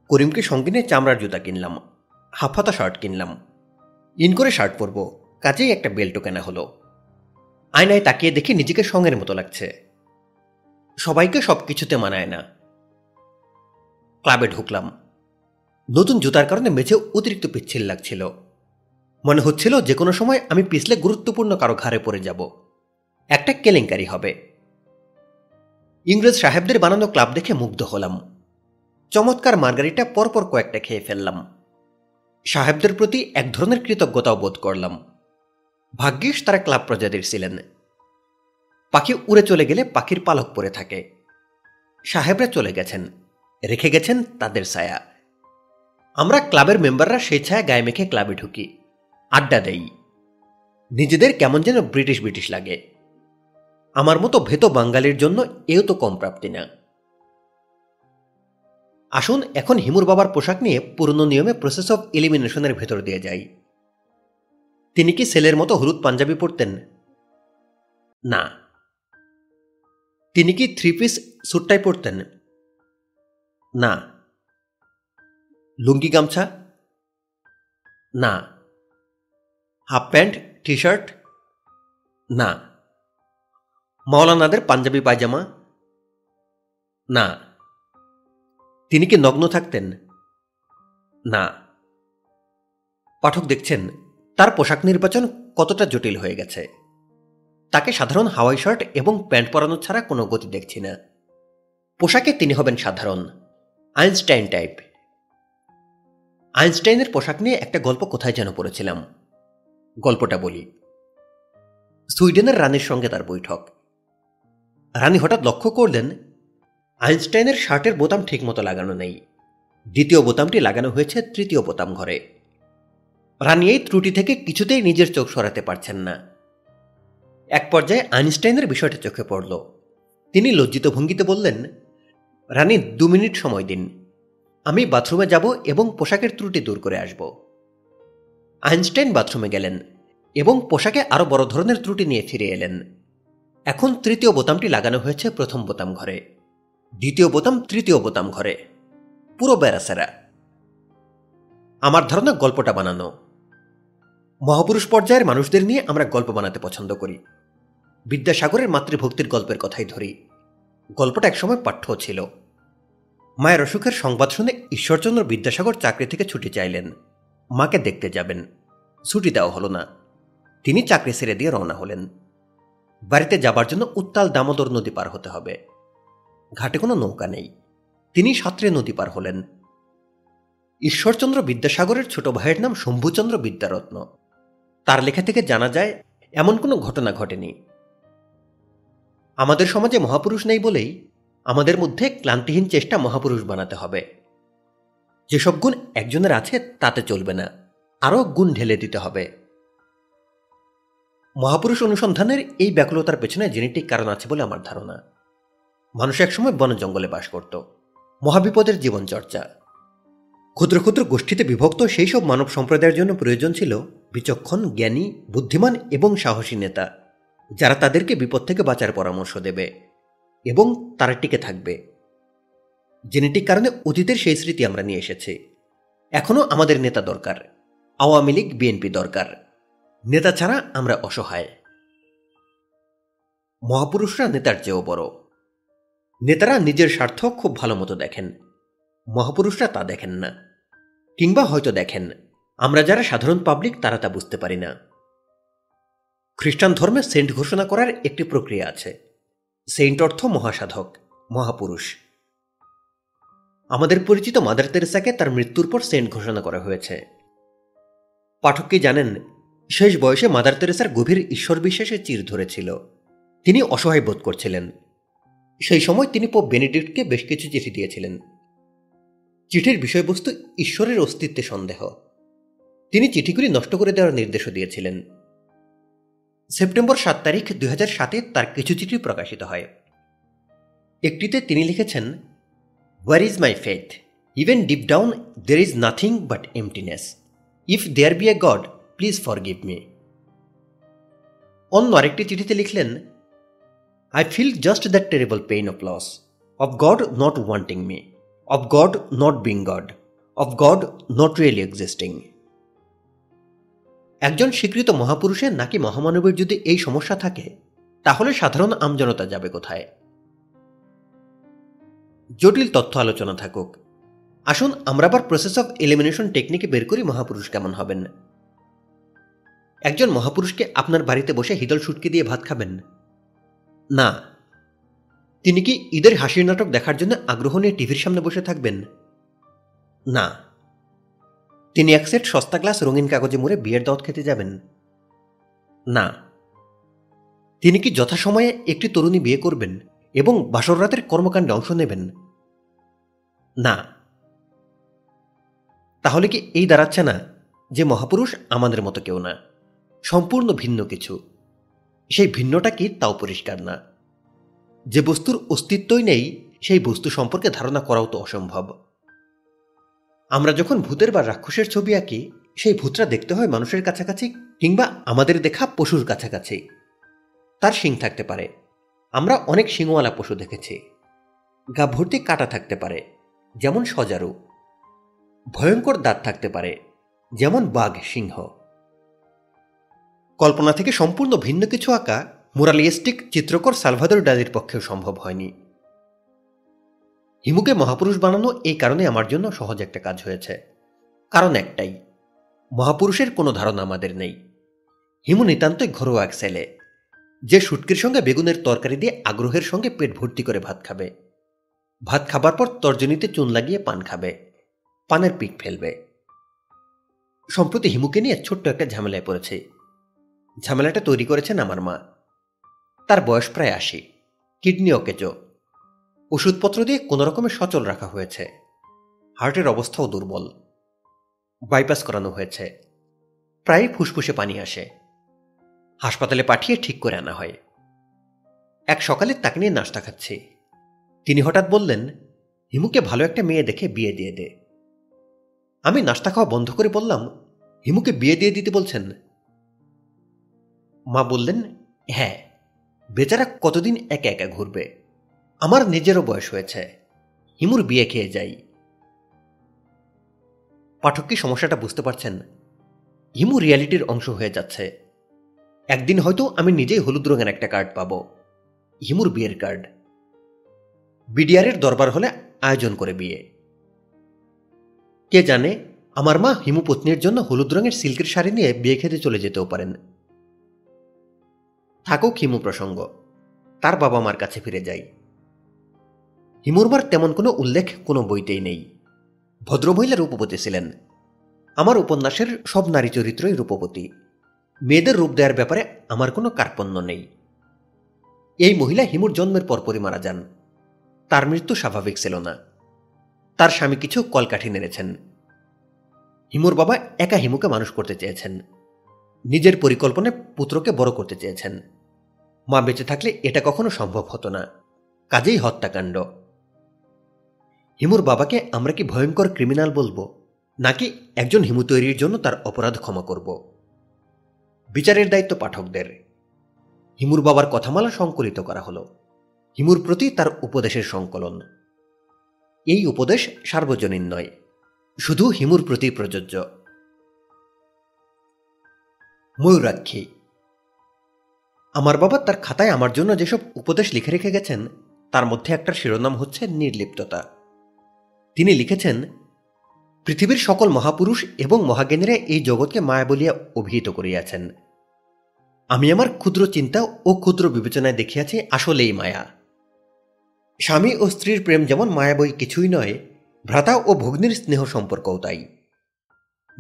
করিমকে সঙ্গে নিয়ে চামড়ার জুতা কিনলাম হাফাতা শার্ট কিনলাম। ইন করে শার্ট পরব, কাজেই একটা বেল্টও কেনা হলো। আয়নায় তাকিয়ে দেখি নিজেকে সঙ্গের মতো লাগছে। সবাইকে সব কিছুতে মানায় না। ক্লাবে ঢুকলাম। নতুন জুতার কারণে মেঝে অতিরিক্ত পিচ্ছিল লাগছিল। মনে হচ্ছিল যে কোনো সময় আমি পিছলে গুরুত্বপূর্ণ কারও ঘাড়ে পড়ে যাব। একটা কেলেঙ্কারি হবে। ইংরেজ সাহেবদের বানানো ক্লাব দেখে মুগ্ধ হলাম। চমৎকার মার্গারিটা পরপর কয়েকটা খেয়ে ফেললাম। সাহেবদের প্রতি এক ধরনের কৃতজ্ঞতাও বোধ করলাম। ভাগ্যিস তারা ক্লাব প্রজাদের ছিলেন। পাখি উড়ে চলে গেলে পাখির পালক পরে থাকে। সাহেবরা চলে গেছেন, রেখে গেছেন তাদের ছায়া। আমরা ক্লাবের মেম্বাররা সেই ছায়া গায়ে মেখে ক্লাবে ঢুকি, আড্ডা দেই। নিজেদের কেমন যেন ব্রিটিশ ব্রিটিশ লাগে। আমার মতো ভেত বাঙালির জন্য এও তো কম প্রাপ্তি না। আসুন এখন হিমুর বাবার পোশাক নিয়ে পুরনো নিয়মে প্রসেস অফ এলিমিনেশনের ভেতর দিয়ে যাই। তিনি কি ছেলের মতো হলুদ পাঞ্জাবি পরতেন? না। তিনি কি থ্রি পিস স্যুটটাই পরতেন? না। লুঙ্গি গামছা? না। হাফ প্যান্ট টি শার্ট না। মাওলানাদের পাঞ্জাবি পায়জামা? না। তিনি কি নগ্ন থাকতেন? না। পাঠক দেখছেন, তার পোশাক নির্বাচন কতটা জটিল হয়ে গেছে। তাকে সাধারণ হাওয়াই শার্ট এবং প্যান্ট পরানো ছাড়া কোনো গতি দেখছি না। পোশাকে তিনি হবেন সাধারণ। Einstein type. আইনস্টাইনের পোশাক নিয়ে একটা গল্প কোথায় যেন পড়েছিলাম। গল্পটা বলি। সুইডেনের রানীর সঙ্গে তার বৈঠক। রানী হঠাৎ লক্ষ্য করলেন, আইনস্টাইনের শার্টের বোতাম ঠিকমতো লাগানো নেই। দ্বিতীয় বোতামটি লাগানো হয়েছে তৃতীয় বোতাম ঘরে। রানী এই ত্রুটি থেকে কিছুতেই নিজের চোখ সরাতে পারছেন না। এক পর্যায়ে আইনস্টাইনের বিষয়টা চোখে পড়ল। তিনি লজ্জিত ভঙ্গিতে বললেন, রানী, দু মিনিট সময় দিন। আমি বাথরুমে যাব এবং পোশাকের ত্রুটি দূর করে আসব। আইনস্টাইন বাথরুমে গেলেন এবং পোশাকে আরও বড় ধরনের ত্রুটি নিয়ে ফিরে এলেন। এখন তৃতীয় বোতামটি লাগানো হয়েছে প্রথম বোতাম ঘরে। দ্বিতীয় বোতাম তৃতীয় বোতাম ঘরে। পুরো বেড়াসেরা। আমার ধারণা গল্পটা বানানো। মহাপুরুষ পর্যায়ের মানুষদের নিয়ে আমরা গল্প বানাতে পছন্দ করি। বিদ্যাসাগরের মাতৃভক্তির গল্পের কথাই ধরি। গল্পটা একসময় পাঠ্য ছিল। মায়ের অসুখের সংবাদ শুনে ঈশ্বরচন্দ্র বিদ্যাসাগর চাকরি থেকে ছুটি চাইলেন। মাকে দেখতে যাবেন। ছুটি দেওয়া হলো না। তিনি চাকরি ছেড়ে দিয়ে রওনা হলেন। বাড়িতে যাবার জন্য উত্তাল দামোদর নদী পার হতে হবে। ঘাটে কোনো নৌকা নেই। তিনি সাঁতরে নদী পার হলেন। ঈশ্বরচন্দ্র বিদ্যাসাগরের ছোট ভাইয়ের নাম শম্ভুচন্দ্র বিদ্যারত্ন। তার লেখা থেকে জানা যায়, এমন কোনো ঘটনা ঘটেনি। আমাদের সমাজে মহাপুরুষ নেই বলেই আমাদের মধ্যে ক্লান্তিহীন চেষ্টা মহাপুরুষ বানাতে হবে। যেসব গুণ একজনের আছে, তাতে চলবে না। আরও গুণ ঢেলে দিতে হবে। মহাপুরুষ অনুসন্ধানের এই ব্যাকুলতার পেছনে জেনেটিক কারণ আছে বলে আমার ধারণা। মানুষ একসময় বন জঙ্গলে বাস করত। মহাবিপদের জীবনচর্চা। ক্ষুদ্র ক্ষুদ্র গোষ্ঠীতে বিভক্ত সেই সব মানব সম্প্রদায়ের জন্য প্রয়োজন ছিল বিচক্ষণ, জ্ঞানী, বুদ্ধিমান এবং সাহসী নেতা। যারা তাদেরকে বিপদ থেকে বাঁচার পরামর্শ দেবে এবং তারা টিকে থাকবে। জেনেটিক কারণে অতীতের সেই স্মৃতি আমরা নিয়ে এসেছি। এখনও আমাদের নেতা দরকার। আওয়ামী লীগ, বিএনপি দরকার। নেতা ছাড়া আমরা অসহায়। মহাপুরুষরা নেতার চেয়েও বড়। নেতারা নিজের স্বার্থ খুব ভালো মতো দেখেন। মহাপুরুষরা তা দেখেন না। কিংবা হয়তো দেখেন। আমরা যারা সাধারণ পাবলিক, তারা তা বুঝতে পারি না। খ্রিস্টান ধর্মে সেন্ট ঘোষণা করার একটি প্রক্রিয়া আছে। সেন্ট অর্থ মহাসাধক, মহাপুরুষ। আমাদের পরিচিত মাদার তেরেসাকে তার মৃত্যুর পর সেন্ট ঘোষণা করা হয়েছে। পাঠক কি জানেন, শেষ বয়সে মাদার তেরেসার গভীর ঈশ্বর বিশ্বাসে চির ধরেছিল। তিনি অসহায় বোধ করছিলেন। সেই সময় তিনি পোপ বেনেডিক্টকে বেশ কিছু চিঠি দিয়েছিলেন। চিঠির বিষয়বস্তু ঈশ্বরের অস্তিত্বে সন্দেহ। তিনি চিঠিগুলি নষ্ট করে দেওয়ার নির্দেশও দিয়েছিলেন। সেপ্টেম্বর সাত তারিখ দুই সাতে তার কিছু চিঠি প্রকাশিত হয়। একটিতে তিনি লিখেছেন where is my faith even deep down there is nothing but emptiness if there be a God please forgive me অন্য আরেকটি চিঠিতে লিখলেন I feel just that terrible pain of loss of God not wanting me of God not being God of God not really existing একজন স্বীকৃত মহাপুরুষের নাকি মহামানবের যদি এই সমস্যা থাকে, তাহলে সাধারণ আমজনতা যাবে কোথায়? জটিল তথ্য আলোচনা থাকুক। আসুন আমরা আবার প্রসেস অফ এলিমিনেশন টেকনিকে বের করি মহাপুরুষ কেমন হবেন। একজন মহাপুরুষকে আপনার বাড়িতে বসে হিদল সুটকি দিয়ে ভাত খাবেন? না। তিনি কি ঈদের হাসির নাটক দেখার জন্য আগ্রহ নিয়ে টিভির সামনে বসে থাকবেন? না। তিনি এক সেট সস্তা গ্লাস রঙিন কাগজে মুড়ে বিয়ের দাওয়াত খেতে যাবেন। না। তিনি কি যথাসময়ে একটি তরুণী বিয়ে করবেন এবং বাসর রাতের কর্মকাণ্ডে অংশ নেবেন? না। তাহলে কি এই দাঁড়াচ্ছে না যে মহাপুরুষ আমাদের মতো কেউ না? সম্পূর্ণ ভিন্ন কিছু। সেই ভিন্নটা কি তাও পরিষ্কার না। যে বস্তুর অস্তিত্বই নেই, সেই বস্তু সম্পর্কে ধারণা করাও তো অসম্ভব। আমরা যখন ভূতের বা রাক্ষসের ছবি আঁকি, সেই ভূতরা দেখতে হয় মানুষের কাছাকাছি কিংবা আমাদের দেখা পশুর কাছাকাছি। তার শিং থাকতে পারে। আমরা অনেক শিংওয়ালা পশু দেখেছি। গা ভর্তি কাটা থাকতে পারে, যেমন সজারু। ভয়ঙ্কর দাঁত থাকতে পারে, যেমন বাঘ, সিংহ। কল্পনা থেকে সম্পূর্ণ ভিন্ন কিছু আঁকা মোরালিয়েস্টিক চিত্রকর সালভাদর ডালির পক্ষেও সম্ভব হয়নি। হিমুকে মহাপুরুষ বানানো এই কারণে আমার জন্য সহজ একটা কাজ হয়েছে। কারণ একটাই, মহাপুরুষের কোনো ধারণা আমাদের নেই। হিমু নিতান্তই ঘরোয়া এক ছেলে, যে শুটকির সঙ্গে বেগুনের তরকারি দিয়ে আগ্রহের সঙ্গে পেট ভর্তি করে ভাত খাবে। ভাত খাবার পর তর্জনীতে চুন লাগিয়ে পান খাবে, পানের পিক ফেলবে। সম্প্রতি হিমুকে নিয়ে ছোট্ট একটা ঝামেলায় পড়েছে। ঝামেলাটা তৈরি করেছেন আমার মা। তার বয়স প্রায় আশি, কিডনি অকেজ। ওষুধপত্র দিয়ে কোনো রকমের সচল রাখা হয়েছে। হার্টের অবস্থাও দুর্বল। বাইপাস করানো হয়েছে। প্রায় ফুসফুসে পানি আসে। হাসপাতালে পাঠিয়ে ঠিক করে আনা হয়। এক সকালে তাকে নিয়ে নাস্তা খাচ্ছি। তিনি হঠাৎ বললেন, হিমুকে ভালো একটা মেয়ে দেখে বিয়ে দিয়ে দে। আমি নাস্তা খাওয়া বন্ধ করে বললাম, হিমুকে বিয়ে দিয়ে দিতে বলছেন? মা বললেন হ্যাঁ বেচারা কতদিন একা একা ঘুরবে? আমার নিজেরও বয়স হয়েছে। হিমুর বিয়ে খেয়ে যাই। পাঠক কি সমস্যাটা বুঝতে পারছেন? হিমু রিয়ালিটির অংশ হয়ে যাচ্ছে। একদিন হয়তো আমি নিজেই হলুদ রঙের একটা কার্ড পাবো। হিমুর বিয়ের কার্ড। বিডিআরের দরবার হলে আয়োজন করে বিয়ে। কে জানে, আমার মা হিমু পত্নীর জন্য হলুদ রঙের সিল্কের শাড়ি নিয়ে বিয়ে খেতে চলে যেতেও পারেন। থাকুক হিমু প্রসঙ্গ। তার বাবা মার কাছে ফিরে যাই। হিমুর মার তেমন কোনো উল্লেখ কোনো বইতেই নেই। ভদ্রমহিলা রূপবতী ছিলেন। আমার উপন্যাসের সব নারী চরিত্রই রূপবতী। মেয়েদের রূপ দেওয়ার ব্যাপারে আমার কোনো কার্পণ্য নেই। এই মহিলা হিমুর জন্মের পরপরই মারা যান। তার মৃত্যু স্বাভাবিক ছিল না। তার স্বামী কিছু কলকাঠি নেড়েছেন। হিমুর বাবা একা হিমুকে মানুষ করতে চেয়েছেন। নিজের পরিকল্পনায় পুত্রকে বড় করতে চেয়েছেন। মা বেঁচে থাকলে এটা কখনো সম্ভব হতো না। কাজেই হত্যাকাণ্ড। হিমুর বাবাকে আমরা কি ভয়ঙ্কর ক্রিমিনাল বলব? নাকি একজন হিমু তৈরির জন্য তার অপরাধ ক্ষমা করব? বিচারের দায়িত্ব পাঠকদের। হিমুর বাবার কথামালা সংকলিত করা হলো। হিমুর প্রতি তার উপদেশের সংকলন। এই উপদেশ সার্বজনীন নয়, শুধু হিমুর প্রতি প্রযোজ্য। ময়ূরাক্ষী। আমার বাবা তার খাতায় আমার জন্য যেসব উপদেশ লিখে রেখে গেছেন, তার মধ্যে একটার শিরোনাম হচ্ছে নির্লিপ্ততা। তিনি লিখেছেন, পৃথিবীর সকল মহাপুরুষ এবং মহাজ্ঞানীরা এই জগৎকে মায়া বলিয়া অভিহিত করিয়াছেন। আমি আমার ক্ষুদ্র চিন্তা ও ক্ষুদ্র বিবেচনায় দেখিয়াছি, আসলেই মায়া। স্বামী ও স্ত্রীর প্রেম যেমন মায়াবই কিছুই নয়, ভ্রাতা ও ভগ্নির স্নেহ সম্পর্কও তাই।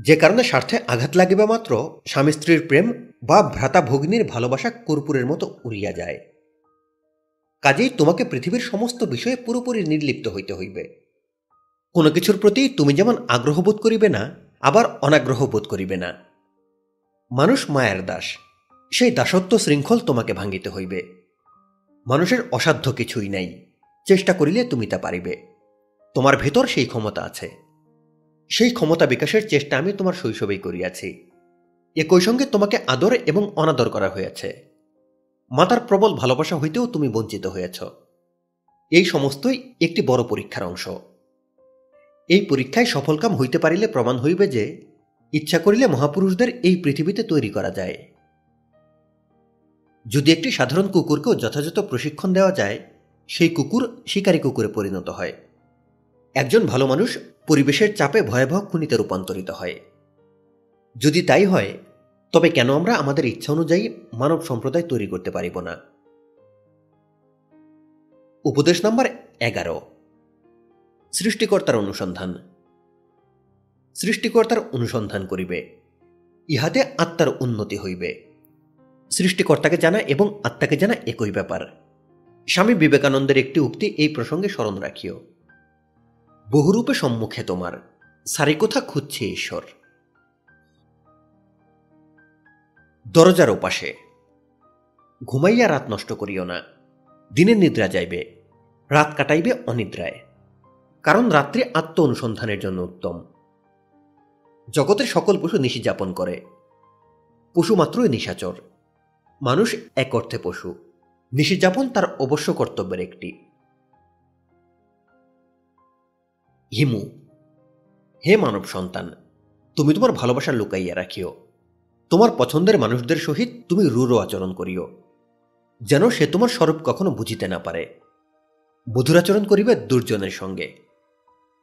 যে কারণে স্বার্থে আঘাত লাগিবা মাত্র, স্বামী স্ত্রীর প্রেম বা ভ্রাতা ভগ্নির ভালোবাসা কর্পূরের মতো উড়িয়া যায়। কাজেই তোমাকে পৃথিবীর সমস্ত বিষয়ে পুরোপুরি নির্লিপ্ত হইতে হইবে। কোনো কিছুর প্রতি তুমি যেমন আগ্রহ বোধ করিবে না, আবার অনাগ্রহ বোধ করিবে না। মানুষ মায়ের দাস, সেই দাসত্ব শৃঙ্খল তোমাকে ভাঙ্গিতে হইবে। মানুষের অসাধ্য কিছুই নাই, চেষ্টা করিলে তুমি তা পারিবে। তোমার ভেতর সেই ক্ষমতা আছে। সেই ক্ষমতা বিকাশের চেষ্টা আমি তোমার শৈশবেই করিয়াছি। একই সঙ্গে তোমাকে আদর এবং অনাদর করা হয়েছে মাতার প্রবল ভালোবাসা হইতেও তুমি বঞ্চিত হয়েছ এই সমস্তই একটি বড় পরীক্ষার অংশ। এই পরীক্ষায় সফলকাম হইতে পারিলে প্রমাণ হইবে যে ইচ্ছা করিলে মহাপুরুষদের এই পৃথিবীতে তৈরি করা যায়। যদি একটি সাধারণ কুকুরকেও যথাযথ প্রশিক্ষণ দেওয়া যায়, সেই কুকুর শিকারী কুকুরে পরিণত হয়। একজন ভালো মানুষ পরিবেশের চাপে ভয়াবহ খুনিতে রূপান্তরিত হয়। যদি তাই হয়, তবে কেন আমরা আমাদের ইচ্ছা অনুযায়ী মানব সম্প্রদায় তৈরি করতে পারিব না? উপদেশ নম্বর এগারো। সৃষ্টিকর্তার অনুসন্ধান। সৃষ্টিকর্তার অনুসন্ধান করিবে। ইহাতে আত্মার উন্নতি হইবে। সৃষ্টিকর্তাকে জানা এবং আত্মাকে জানা একই ব্যাপার। স্বামী বিবেকানন্দের একটি উক্তি এই প্রসঙ্গে স্মরণ রাখিও। বহুরূপে সম্মুখে তোমার, সারি কোথা খুঁজছে ঈশ্বর? দরজার ওপাশে। ঘুমাইয়া রাত নষ্ট করিও না। দিনের নিদ্রা যাইবে, রাত কাটাইবে অনিদ্রায়। কারণ রাত্রি আত্ম অনুসন্ধানের জন্য উত্তম। জগতের সকল পশু নিশি যাপন করে। পশু মাত্রই নিশাচর। মানুষ এক অর্থে পশু। নিশি যাপন তার অবশ্য কর্তব্যের একটি। হিমু, হে মানব সন্তান, তুমি তোমার ভালোবাসা লুকাইয়া রাখিও। তোমার পছন্দের মানুষদের সহিত তুমি রূঢ় আচরণ করিও। যেন সে তোমার স্বরূপ কখনো বুঝিতে না পারে। বধুরাচরণ করিবে দুর্জনের সঙ্গে।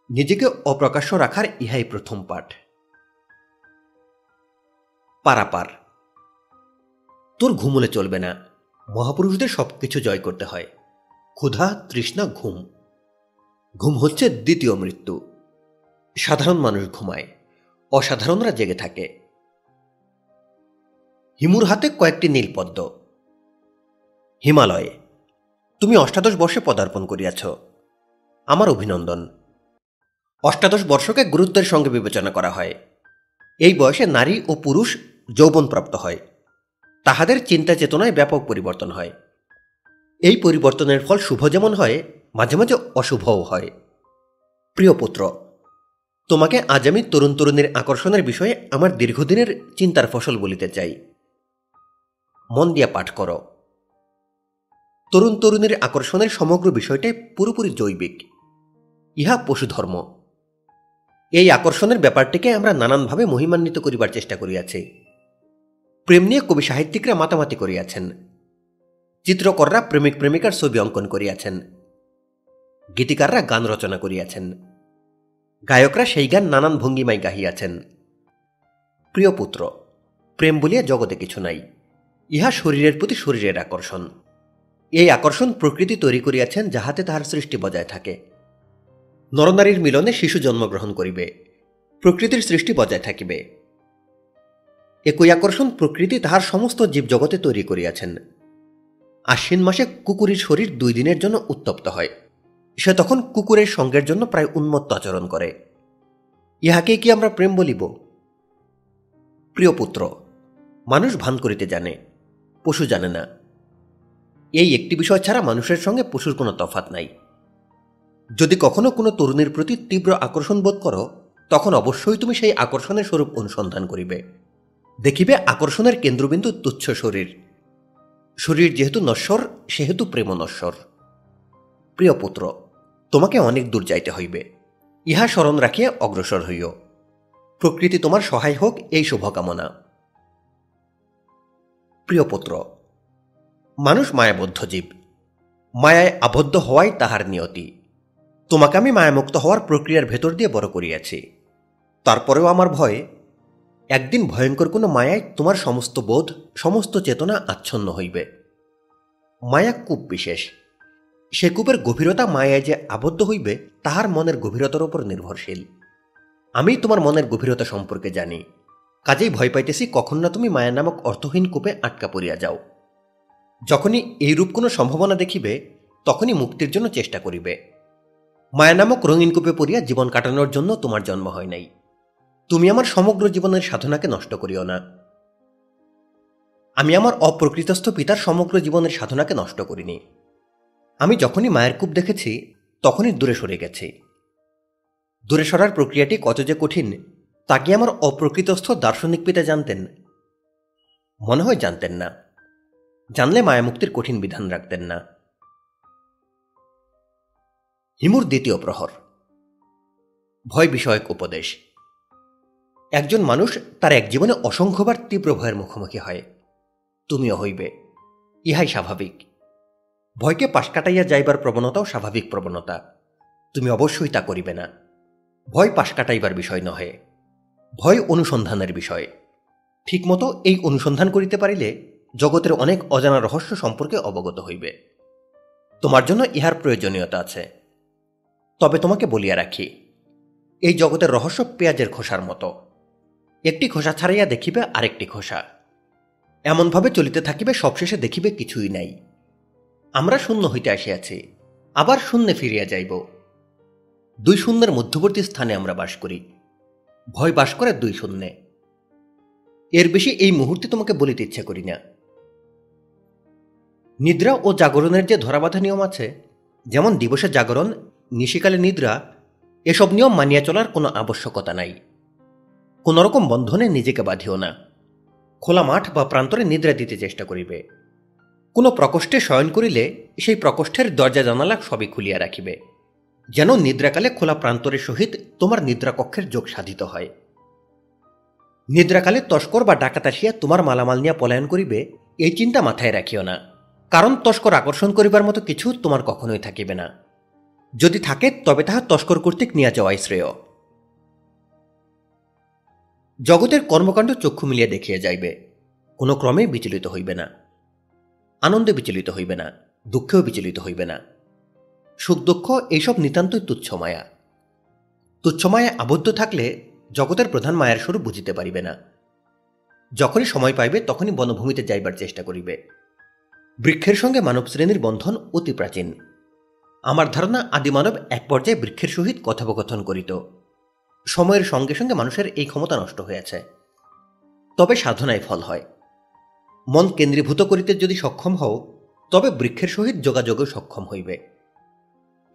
নিজেকে অপ্রকাশ্য রাখার ইহাই প্রথম পাঠ। পারাপার। তোর ঘুমলে চলবে না। মহাপুরুষদের সবকিছু জয় করতে হয়। ক্ষুধা, তৃষ্ণা, ঘুম। ঘুম হচ্ছে দ্বিতীয় মৃত্যু। সাধারণ মানুষ ঘুমায়। অসাধারণরা জেগে থাকে। হিমুর হাতে কয়েকটি নীলপদ্ম। হিমালয়ে, তুমি অষ্টাদশ বর্ষে পদার্পণ করিয়াছ। আমার অভিনন্দন। অষ্টাদশ বর্ষকে গুরুত্বের সঙ্গে বিবেচনা করা হয়। এই বয়সে নারী ও পুরুষ যৌবনপ্রাপ্ত হয়। তাহাদের চিন্তা চেতনায় ব্যাপক পরিবর্তন হয়। এই পরিবর্তনের ফল শুভ যেমন হয়, মাঝে মাঝে অশুভও হয়। প্রিয় পুত্র, তোমাকে আজ আমি তরুণ তরুণীর আকর্ষণের বিষয়ে আমার দীর্ঘদিনের চিন্তার ফসল বলিতে চাই। মন দিয়া পাঠ করো। তরুণ তরুণীর আকর্ষণের সমগ্র বিষয়টাই পুরোপুরি জৈবিক। ইহা পশুধর্ম। এই আকর্ষণের ব্যাপারটিকে আমরা নানানভাবে মহিমান্বিত করিবার চেষ্টা করিয়াছি। প্রেম নিয়ে কবি সাহিত্যিকরা মাতামাতি করিয়াছেন। চিত্রকররা প্রেমিক প্রেমিকার ছবি অঙ্কন করিয়াছেন। গীতিকাররা গান রচনা করিয়াছেন। গায়করা সেই গান নানান ভঙ্গিমায় গাহিয়াছেন। প্রিয় পুত্র, প্রেম বলিয়া জগতে কিছু নাই, ইহা শরীরের প্রতি শরীরের আকর্ষণ। এই আকর্ষণ প্রকৃতি তৈরি করিয়াছেন যাহাতে তাহার সৃষ্টি বজায় থাকে। নরনারীর মিলনে শিশু জন্মগ্রহণ করিবে। প্রকৃতির সৃষ্টি বজায় থাকিবে। একই আকর্ষণ প্রকৃতি তাহার সমস্ত জীবজগতে তৈরি করিয়াছেন। আশ্বিন মাসে কুকুরের শরীর দুই দিনের জন্য উত্তপ্ত হয়। সে তখন কুকুরের সঙ্গের জন্য প্রায় উন্মত্ত আচরণ করে। ইহাকে কি আমরা প্রেম বলিব? প্রিয় পুত্র, মানুষ ভান করিতে জানে, পশু জানে না। এই একটি বিষয় ছাড়া মানুষের সঙ্গে পশুর কোনো তফাত নাই। যদি কখনো কোনো তরুণীর প্রতি তীব্র আকর্ষণ বোধ করো, তখন অবশ্যই তুমি সেই আকর্ষণের স্বরূপ অনুসন্ধান করিবে। দেখিবে আকর্ষণের কেন্দ্রবিন্দু তুচ্ছ শরীর। শরীর যেহেতু নশ্বর, সেহেতু প্রেম নশ্বর। প্রিয় পুত্র, তোমাকে অনেক দূর যাইতে হইবে। ইহা স্মরণ রাখিয়া অগ্রসর হইও। প্রকৃতি তোমার সহায় হোক, এই শুভকামনা। প্রিয় পুত্র, মানুষ মায়াবদ্ধ জীব। মায়ায় আবদ্ধ হওয়াই তাহার নিয়তি। তোমাকে আমি মায়ামুক্ত হওয়ার প্রক্রিয়ার ভেতর দিয়ে বড় করিয়াছি। তারপরেও আমার ভয়, একদিন ভয়ঙ্কর কোনো মায়ায় তোমার সমস্ত বোধ, সমস্ত চেতনা আচ্ছন্ন হইবে। মায়া কূপ বিশেষ, সে কূপের গভীরতা মায়ায় যে আবদ্ধ হইবে, তাহার মনের গভীরতার উপর নির্ভরশীল। আমি তোমার মনের গভীরতা সম্পর্কে জানি, কাজেই ভয় পাইতেছি কখন না তুমি মায়া নামক অর্থহীন কূপে আটকা পড়িয়া যাও। যখনই এইরূপ কোনো সম্ভাবনা দেখিবে, তখনই মুক্তির জন্য চেষ্টা করিবে। মায়া নামক রঙিন কূপে পড়িয়া জীবন কাটানোর জন্য তোমার জন্ম হয় নাই। তুমি আমার সমগ্র জীবনের সাধনাকে নষ্ট করিও না। আমি আমার অপ্রকৃতস্থ পিতার সমগ্র জীবনের সাধনাকে নষ্ট করিনি। আমি যখনই মায়ের কূপ দেখেছি, তখনই দূরে সরে গেছি। দূরে সরার প্রক্রিয়াটি কত যে কঠিন, তা কি আমার অপ্রকৃতস্থ দার্শনিক পিতা জানতেন? মনে হয় জানতেন না। জানলে মায়ামুক্তির কঠিন বিধান রাখতেন না। হিমুর দ্বিতীয় প্রহর। ভয় বিষয়ক উপদেশ। একজন মানুষ তার এক জীবনে অসংখ্যবার তীব্র ভয়ের মুখোমুখি হয়। তুমিও হইবে। ইহাই স্বাভাবিক। ভয়কে পাশ কাটাইয়া যাইবার প্রবণতাও স্বাভাবিক প্রবণতা। তুমি অবশ্যই তা করিবে না। ভয় পাশ কাটাইবার বিষয় নহে। ভয় অনুসন্ধানের বিষয়। ঠিকমতো এই অনুসন্ধান করিতে পারিলে জগতের অনেক অজানা রহস্য সম্পর্কে অবগত হইবে। তোমার জন্য ইহার প্রয়োজনীয়তা আছে। তবে তোমাকে বলিয়া রাখি, এই জগতের রহস্য পেঁয়াজের খোসার মতো। একটি খোসা ছাড়াইয়া দেখিবে আরেকটি খোসা। এমনভাবে চলিতে থাকিবে, সবশেষে দেখিবে কিছুই নাই। আমরা শূন্য হইতে আসিয়াছি, আবার শূন্যে ফিরিয়া যাইব। দুই শূন্যের মধ্যবর্তী স্থানে আমরা বাস করি। ভয় বাস করে দুই শূন্যে। এর বেশি এই মুহূর্তে তোমাকে বলিতে ইচ্ছা করি না। নিদ্রা ও জাগরণের যে ধরাবাধা নিয়ম আছে, যেমন দিবসে জাগরণ নিশিকালে নিদ্রা এসব নিয়ম মানিয়া চলার কোনো আবশ্যকতা নাই। কোনোরকম বন্ধনে নিজেকে বাঁধিও না। খোলা মাঠ বা প্রান্তরে নিদ্রা দিতে চেষ্টা করিবে। কোনো প্রকোষ্ঠে শয়ন করিলে সেই প্রকোষ্ঠের দরজা জানালা সবই খুলিয়া রাখিবে। যেন নিদ্রাকালে খোলা প্রান্তরের সহিত তোমার নিদ্রাকক্ষের যোগ সাধিত হয়। নিদ্রাকালে তস্কর বা ডাকাত আসিয়া তোমার মালামাল নিয়ে পলায়ন করিবে, এই চিন্তা মাথায় রাখিও না। কারণ তস্কর আকর্ষণ করিবার মতো কিছু তোমার কখনোই থাকিবে না। যদি থাকে, তবে তাহা তস্কর কর্তৃক নিয়ে যাওয়াই শ্রেয়। জগতের কর্মকাণ্ড চক্ষু মিলিয়া দেখিয়া যাইবে। কোনো ক্রমে বিচলিত হইবে না। আনন্দে বিচলিত হইবে না। দুঃখেও বিচলিত হইবে না। সুখ দুঃখ এইসব নিতান্তই তুচ্ছ মায়া। তুচ্ছ মায়া আবদ্ধ থাকলে জগতের প্রধান মায়ার স্বরূপ বুঝিতে পারিবে না। যখনই সময় পাইবে, তখনই বনভূমিতে যাইবার চেষ্টা করিবে। বৃক্ষের সঙ্গে মানব শ্রেণির বন্ধন অতি প্রাচীন। আমার ধারণা আদিমানব এক পর্যায়ে বৃক্ষের সহিত কথোপকথন করিত। সময়ের সঙ্গে সঙ্গে মানুষের এই ক্ষমতা নষ্ট হয়েছে। তবে সাধনায় ফল হয়। মন কেন্দ্রীভূত করিতে যদি সক্ষম হও, তবে বৃক্ষের সহিত যোগাযোগও সক্ষম হইবে।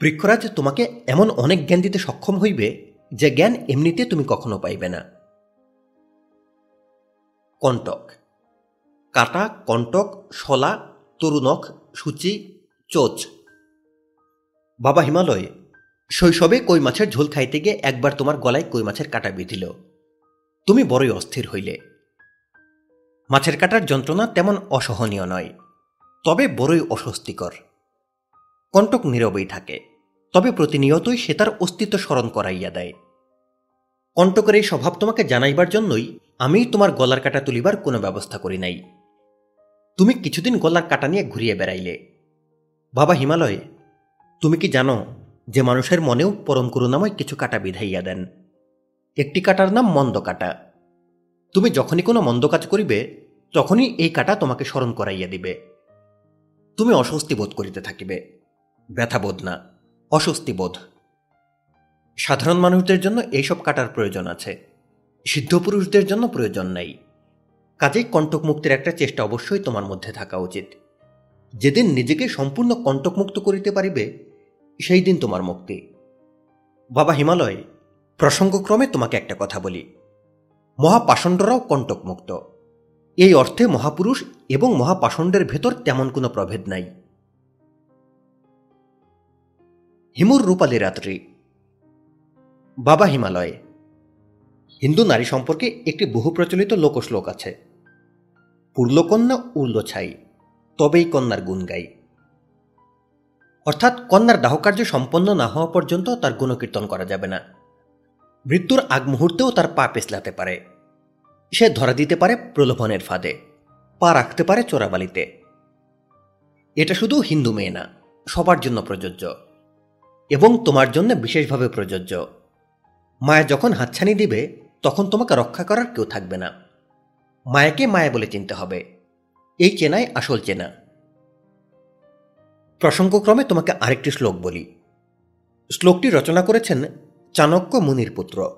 বৃক্ষরাজ তোমাকে এমন অনেক জ্ঞান দিতে সক্ষম হইবে, যে জ্ঞান এমনিতে তুমি কখনো পাইবে না। কণ্টক। কাটা, কণ্টক, শলা, তরুণক, সূচি, চোচ। বাবা হিমালয়, শৈশবে কই মাছের ঝোল খাইতে গিয়ে একবার তোমার গলায় কই মাছের কাটা বিঁধিল। তুমি বড়ই অস্থির হইলে। মাছের কাটার যন্ত্রণা তেমন অসহনীয় নয়, তবে বড়ই অস্বস্তিকর। কণ্টক নীরবেই থাকে, তবে প্রতিনিয়তই সে তার অস্তিত্ব স্মরণ করাইয়া দেয়। কণ্টকের এই স্বভাব তোমাকে জানাইবার জন্যই আমি তোমার গলার কাটা তুলিবার কোনো ব্যবস্থা করি নাই। তুমি কিছুদিন গলার কাটা নিয়ে ঘুরিয়ে বেড়াইলে। বাবা হিমালয় তুমি কি জানো যে মানুষের মনেও পরম করুণাময় কিছু কাটা বিধাইয়া দেন? একটি কাটার নাম মন্দ কাটা। তুমি যখনই কোনো মন্দ কাজ করিবে, তখনই এই কাটা তোমাকে স্মরণ করাইয়া দিবে। তুমি অস্বস্তি বোধ করিতে থাকিবে। ব্যথা বোধ না, অস্বস্তি বোধ। সাধারণ মানুষদের জন্য এইসব কাটার প্রয়োজন আছে। সিদ্ধ পুরুষদের জন্য প্রয়োজন নাই। কাজেই কণ্টক মুক্তির একটা চেষ্টা অবশ্যই তোমার মধ্যে থাকা উচিত। যেদিন নিজেকে সম্পূর্ণ কণ্টকমুক্ত করিতে পারিবে সেই দিন তোমার মুক্তি। বাবা হিমালয়, প্রসঙ্গক্রমে তোমাকে একটা কথা বলি। মহাপাষণ্ডরাও কণ্টকমুক্ত। এই অর্থে মহাপুরুষ এবং মহাপাষণ্ডের ভেতর তেমন কোনো প্রভেদ নাই। হিমুর রূপালী রাত্রি। বাবা হিমালয়, হিন্দু নারী সম্পর্কে একটি বহু প্রচলিত লোকশ্লোক আছে। পূর্লকন্যা উর্ল ছাই তবেই কন্যার গুণ গাই। অর্থাৎ কন্যার দাহকার্য সম্পন্ন না হওয়া পর্যন্ত তার গুণকীর্তন করা যাবে না। মৃত্যুর আগ মুহূর্তেও তার পা পেছলাতে পারে। সে ধরা দিতে পারে প্রলোভনের ফাঁদে, পা রাখতে পারে চোরাবালিতে। এটা শুধু হিন্দু মেয়ে না, সবার জন্য প্রযোজ্য এবং তোমার জন্য বিশেষভাবে প্রযোজ্য। মায়া যখন হাতছানি দিবে, তখন তোমাকে রক্ষা করার কেউ থাকবে না। মায়াকে মায়া বলে চিনতে হবে। এই চেনাই আসল চেনা। প্রসঙ্গক্রমে তোমাকে আরেকটি শ্লোক বলি। শ্লোকটি রচনা করেছেন চাণক্য মুনির পুত্র।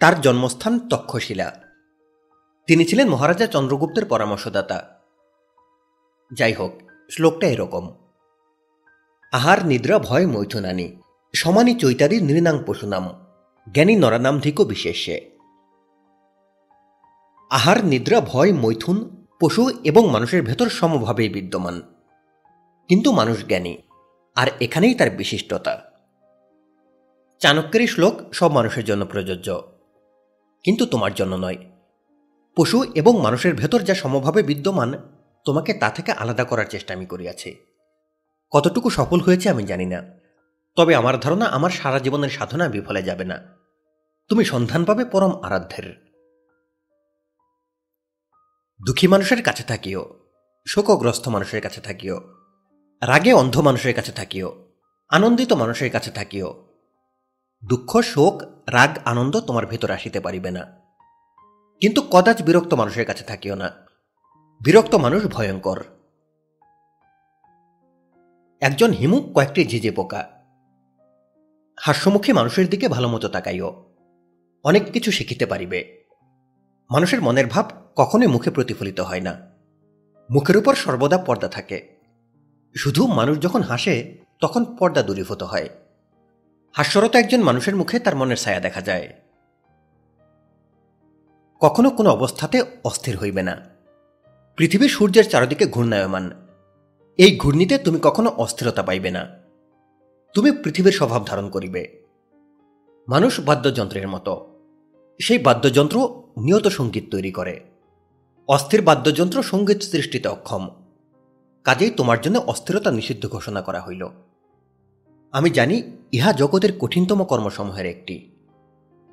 তার জন্মস্থান তক্ষশিলা। তিনি ছিলেন মহারাজা চন্দ্রগুপ্তের পরামর্শদাতা। যাই হোক, শ্লোকটা এরকম। আহার, নিদ্রা, ভয়, মৈথুনানি, সমানি চৈতারি নৃণাং পশুনাম, জ্ঞানী নরানাম ধিক বিশেষে আহার, নিদ্রা, ভয়, মৈথুন পশু এবং মানুষের ভেতর সমভাবেই বিদ্যমান। কিন্তু মানুষ জ্ঞানী, আর এখানেই তার বিশিষ্টতা। চাণক্যের শ্লোক সব মানুষের জন্য প্রযোজ্য, কিন্তু তোমার জন্য নয়। পশু এবং মানুষের ভেতর যা সমভাবে বিদ্যমান, তোমাকে তা থেকে আলাদা করার চেষ্টা আমি করিয়াছি। কতটুকু সফল হয়েছে আমি জানি না, তবে আমার ধারণা আমার সারা জীবনের সাধনা বিফলে যাবে না। তুমি সন্ধান পাবে পরম আরাধ্যের। দুঃখী মানুষের কাছে থাকিও, শোকগ্রস্ত মানুষের কাছে থাকিও। রাগে অন্ধ মানুষের কাছে থাকিও, আনন্দিত মানুষের কাছে থাকিও। দুঃখ, শোক, রাগ, আনন্দ তোমার ভেতর আসিতে পারিবে না। কিন্তু কদাচ বিরক্ত মানুষের কাছে থাকিও না। বিরক্ত মানুষ ভয়ঙ্কর। একজন হিমুক কয়েকটি ঝিঝে পোকা। হাস্যমুখী মানুষের দিকে ভালো মতো তাকাইও। অনেক কিছু শিখিতে পারিবে। মানুষের মনের ভাব কখনোই মুখে প্রতিফলিত হয় না। মুখের উপর সর্বদা পর্দা থাকে। শুধু মানুষ যখন হাসে, তখন পর্দা দূরীভূত হয়। হাস্যরত একজন মানুষের মুখে তার মনের ছায়া দেখা যায়। কখনো কোনো অবস্থাতে অস্থির হইবে না। পৃথিবী সূর্যের চারদিকে ঘূর্ণায়মান। এই ঘূর্ণিতে তুমি কখনো অস্থিরতা পাইবে না। তুমি পৃথিবীর স্বভাব ধারণ করিবে। মানুষ বাদ্যযন্ত্রের মতো। সেই বাদ্যযন্ত্র নিয়ত সংগীত তৈরি করে। অস্থির বাদ্যযন্ত্র সংগীত সৃষ্টিতে অক্ষম। কাজেই তোমার জন্য অস্থিরতা নিষিদ্ধ ঘোষণা করা হইল। আমি জানি ইহা জগতের কঠিনতম কর্মসমূহের একটি।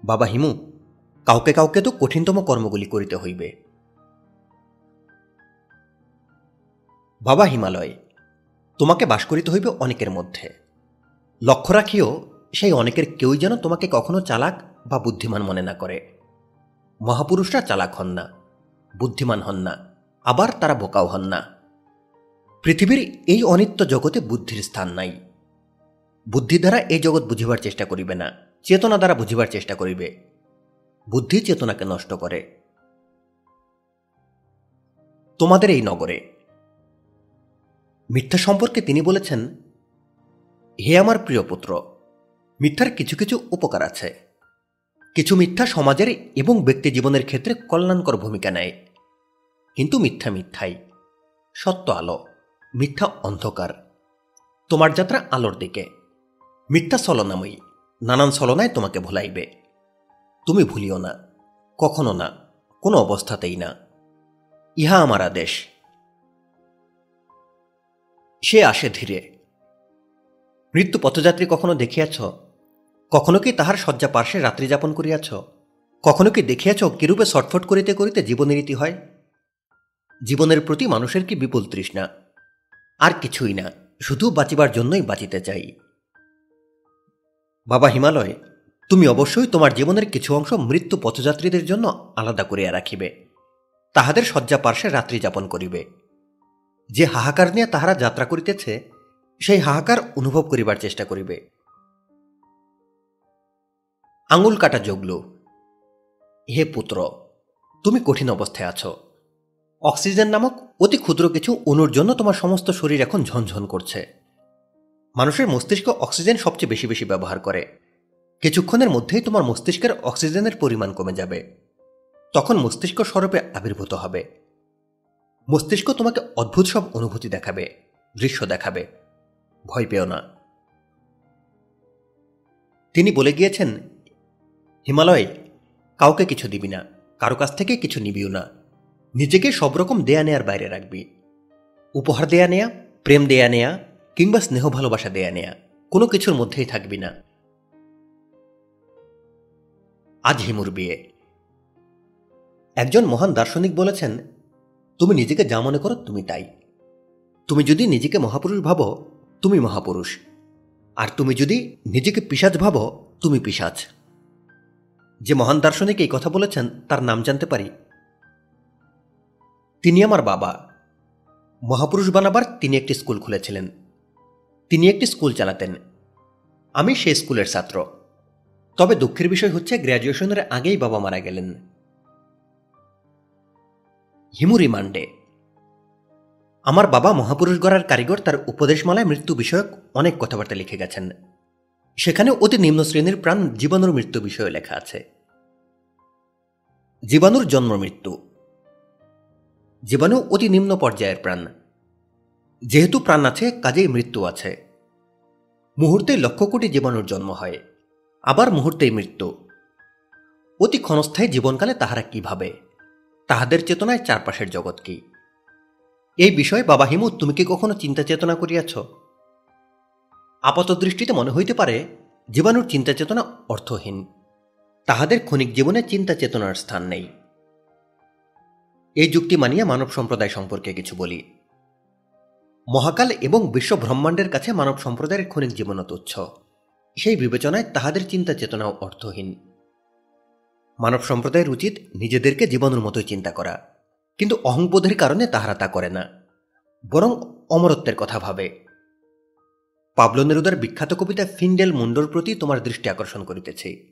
বাবা হিমু, কাউকে কাউকে তো কঠিনতম কর্মগুলি করিতে হইবে। বাবা হিমালয়, তোমাকে বাস করিতে হইবে অনেকের মধ্যে। লক্ষ্য রাখিও, সেই অনেকের কেউই যেন তোমাকে কখনো চালাক বা বুদ্ধিমান মনে না করে। মহাপুরুষরা চালাক হন না, বুদ্ধিমান হন না, আবার তারা বোকাও হন না। পৃথিবীর এই অনিত্য জগতে বুদ্ধির স্থান নাই। বুদ্ধি দ্বারা এই জগৎ বুঝিবার চেষ্টা করিবে না, চেতনা দ্বারা বুঝিবার চেষ্টা করিবে। বুদ্ধি চেতনাকে নষ্ট করে। তোমাদের এই নগরে। মিথ্যা সম্পর্কে তিনি বলেছেন, হে আমার প্রিয় পুত্র, মিথ্যার কিছু কিছু উপকার আছে। কিছু মিথ্যা সমাজের এবং ব্যক্তি জীবনের ক্ষেত্রে কল্যাণকর ভূমিকা নেয়। কিন্তু মিথ্যা মিথ্যাই, সত্য আলো। মিথ্যা অন্ধকার। তোমার যাত্রা আলোর দিকে। মিথ্যা ছলনাময়ী, নানান ছলনায় তোমাকে ভুলাইবে। তুমি ভুলিও না, কখনো না, কোনো অবস্থাতেই না। ইহা আমার আদেশ। সে আসে ধীরে। মৃত্যু পথযাত্রী কখনো দেখিয়াছ? কখনো কি তাহার শয্যা পার্শ্বে রাত্রি যাপন করিয়াছ? কখনো কি দেখিয়াছ কিরূপে ছটফট করিতে করিতে জীবনের রীতি হয়? জীবনের প্রতি মানুষের কি বিপুল তৃষ্ণা? আর কিছুই না, শুধু বাঁচিবার জন্যই বাঁচিতে চাই। বাবা হিমালয়, তুমি অবশ্যই তোমার জীবনের কিছু অংশ মৃত্যু পথযাত্রীদের জন্য আলাদা করিয়া রাখিবে। তাহাদের শয্যা পার্শ্বে রাত্রি যাপন করিবে। যে হাহাকার নিয়ে তাহারা যাত্রা করিতেছে, সেই হাহাকার অনুভব করিবার চেষ্টা করিবে। আঙুল কাটা জগলু, হে পুত্র, তুমি কঠিন অবস্থায় আছো। অক্সিজেন নামক অতি ক্ষুদ্র কিছু অনুর জন্য তোমার সমস্ত শরীর এখন ঝনঝন করছে। মানুষের মস্তিষ্ক অক্সিজেন সবচেয়ে বেশি বেশি ব্যবহার করে। কিছুক্ষণের মধ্যেই তোমার মস্তিষ্কের অক্সিজেনের পরিমাণ কমে যাবে। তখন মস্তিষ্ক স্বরূপে আবির্ভূত হবে। মস্তিষ্ক তোমাকে অদ্ভুত সব অনুভূতি দেখাবে, দৃশ্য দেখাবে। ভয় পেও না। তিনি বলে গিয়েছেন, হিমালয়, কাউকে কিছু দিবি না। কারও কাছ থেকে কিছু নিবিও না। নিজেকে সব রকম দেয়া নেয়ার বাইরে রাখবি। উপহার দেয়া নেয়া, প্রেম দেয়া নেয়া, কিংবা স্নেহ ভালোবাসা দেয়া নেয়া, কোনো কিছুর মধ্যেই থাকবি না। আজ হিমুর বিয়ে। একজন মহান দার্শনিক বলেছেন, তুমি নিজেকে যা মনে করো তুমি তাই। তুমি যদি নিজেকে মহাপুরুষ ভাবো, তুমি মহাপুরুষ। আর তুমি যদি নিজেকে পিসাজ ভাবো, তুমি পিসাজ যে মহান দার্শনিক এই কথা বলেছেন, তার নাম জানতে পারি? তিনি আমার বাবা। মহাপুরুষ বানাবার তিনি একটি স্কুল খুলেছিলেন। তিনি একটি স্কুল চালাতেন। আমি সেই স্কুলের ছাত্র। তবে দুঃখের বিষয় হচ্ছে, গ্র্যাজুয়েশনের আগেই বাবা মারা গেলেন। হিমু রিমান্ডে আমার বাবা মহাপুরুষ গড়ার কারিগর, তার উপদেশমালায় মৃত্যু বিষয়ক অনেক কথাবার্তা লিখে গেছেন। সেখানে অতি নিম্ন শ্রেণির প্রাণ জীবাণুর মৃত্যু বিষয়ে লেখা আছে। জীবাণুর জন্ম মৃত্যু। জীবাণু অতি নিম্ন পর্যায়ের প্রাণ। যেহেতু প্রাণ আছে, কাজেই মৃত্যু আছে। মুহূর্তে লক্ষ কোটি জীবাণুর জন্ম হয়, আবার মুহূর্তেই মৃত্যু। অতি ক্ষণস্থায়ী জীবনকালে তাহারা কি ভাবে? তাহাদের চেতনায় চারপাশের জগৎ কি? এই বিষয়ে বাবা হিমু, তুমি কি কখনো চিন্তা চেতনা করিয়াছ? আপাত দৃষ্টিতে মনে হইতে পারে, জীবাণুর চিন্তা চেতনা অর্থহীন। তাহাদের ক্ষণিক জীবনে চিন্তা চেতনার স্থান নেই। এই যুক্তি মানিয়া মানব সম্প্রদায় সম্পর্কে কিছু বলি। মহাকাল এবং বিশ্ব ব্রহ্মাণ্ডের কাছে মানব সম্প্রদায়ের ক্ষণিক জীবন তুচ্ছ সেই বিবেচনায় তাহাদের চিন্তা চেতনাও অর্থহীন। মানব সম্প্রদায়ের উচিত নিজেদেরকে জীবনের মতোই চিন্তা করা। কিন্তু অহংবোধের কারণে তাহারা তা করে না। বরং অমরত্বের কথা ভাবে। পাবলো নেরুদার বিখ্যাত কবিতা ফিন্ডেল মুন্ডর প্রতি তোমার দৃষ্টি আকর্ষণ করিতেছে।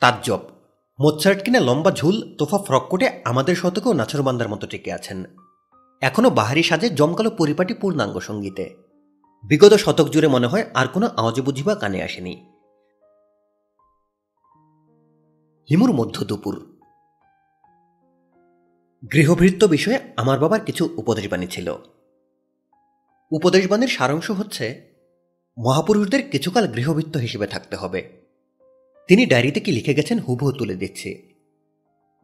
তাজ্জব মোচ্ছার্ট কিনা লম্বা ঝুল, তোফা ফ্রক কোটে আমাদের শতকেও নাছরবান্দার মতো টিকে আছেন। এখনও বাহারি সাজে জমকালো পরিপাটি পূর্ণাঙ্গ সঙ্গীতে। বিগত শতক জুড়ে মনে হয় আর কোনো আওয়াজে বুঝিবা কানে আসেনি। হিমুর মধ্য দুপুর। গৃহভৃত্ত বিষয়ে আমার বাবার কিছু উপদেশবাণী ছিল। উপদেশবাণীর সারাংশ হচ্ছে, মহাপুরুষদের কিছুকাল গৃহভৃত্ত হিসেবে থাকতে হবে। তিনি ডায়েরিতে কি লিখে গেছেন হুবহু তুলে দিচ্ছি।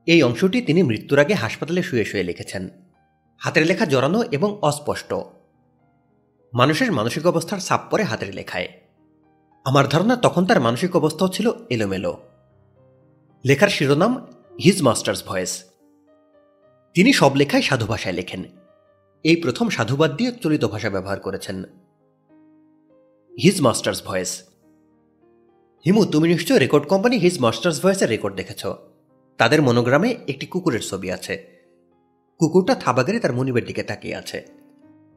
এই অংশটি তিনি মৃত্যুর আগে হাসপাতালে শুয়ে শুয়ে লিখেছেন। হাতের লেখা জড়ানো এবং অস্পষ্ট। মানুষের মানসিক অবস্থার সাপ পরে হাতের লেখায়। আমার ধারণা তখন তার মানসিক অবস্থাও ছিল এলোমেলো। লেখার শিরোনাম হিজ মাস্টার্স ভয়েস। তিনি সব লেখায় সাধু ভাষায় লেখেন। এই প্রথম সাধুবাদ দিয়ে চলিত ভাষা ব্যবহার করেছেন। His masters voice. হিমু, তুমি নিশ্চয় রেকর্ড কোম্পানি হিজ মাস্টার্স ভয়েসের রেকর্ড দেখেছ। তাদের মনোগ্রামে একটি কুকুরের ছবি আছে। কুকুরটা থাবাগেরে তার মনিবের দিকে তাকিয়ে আছে।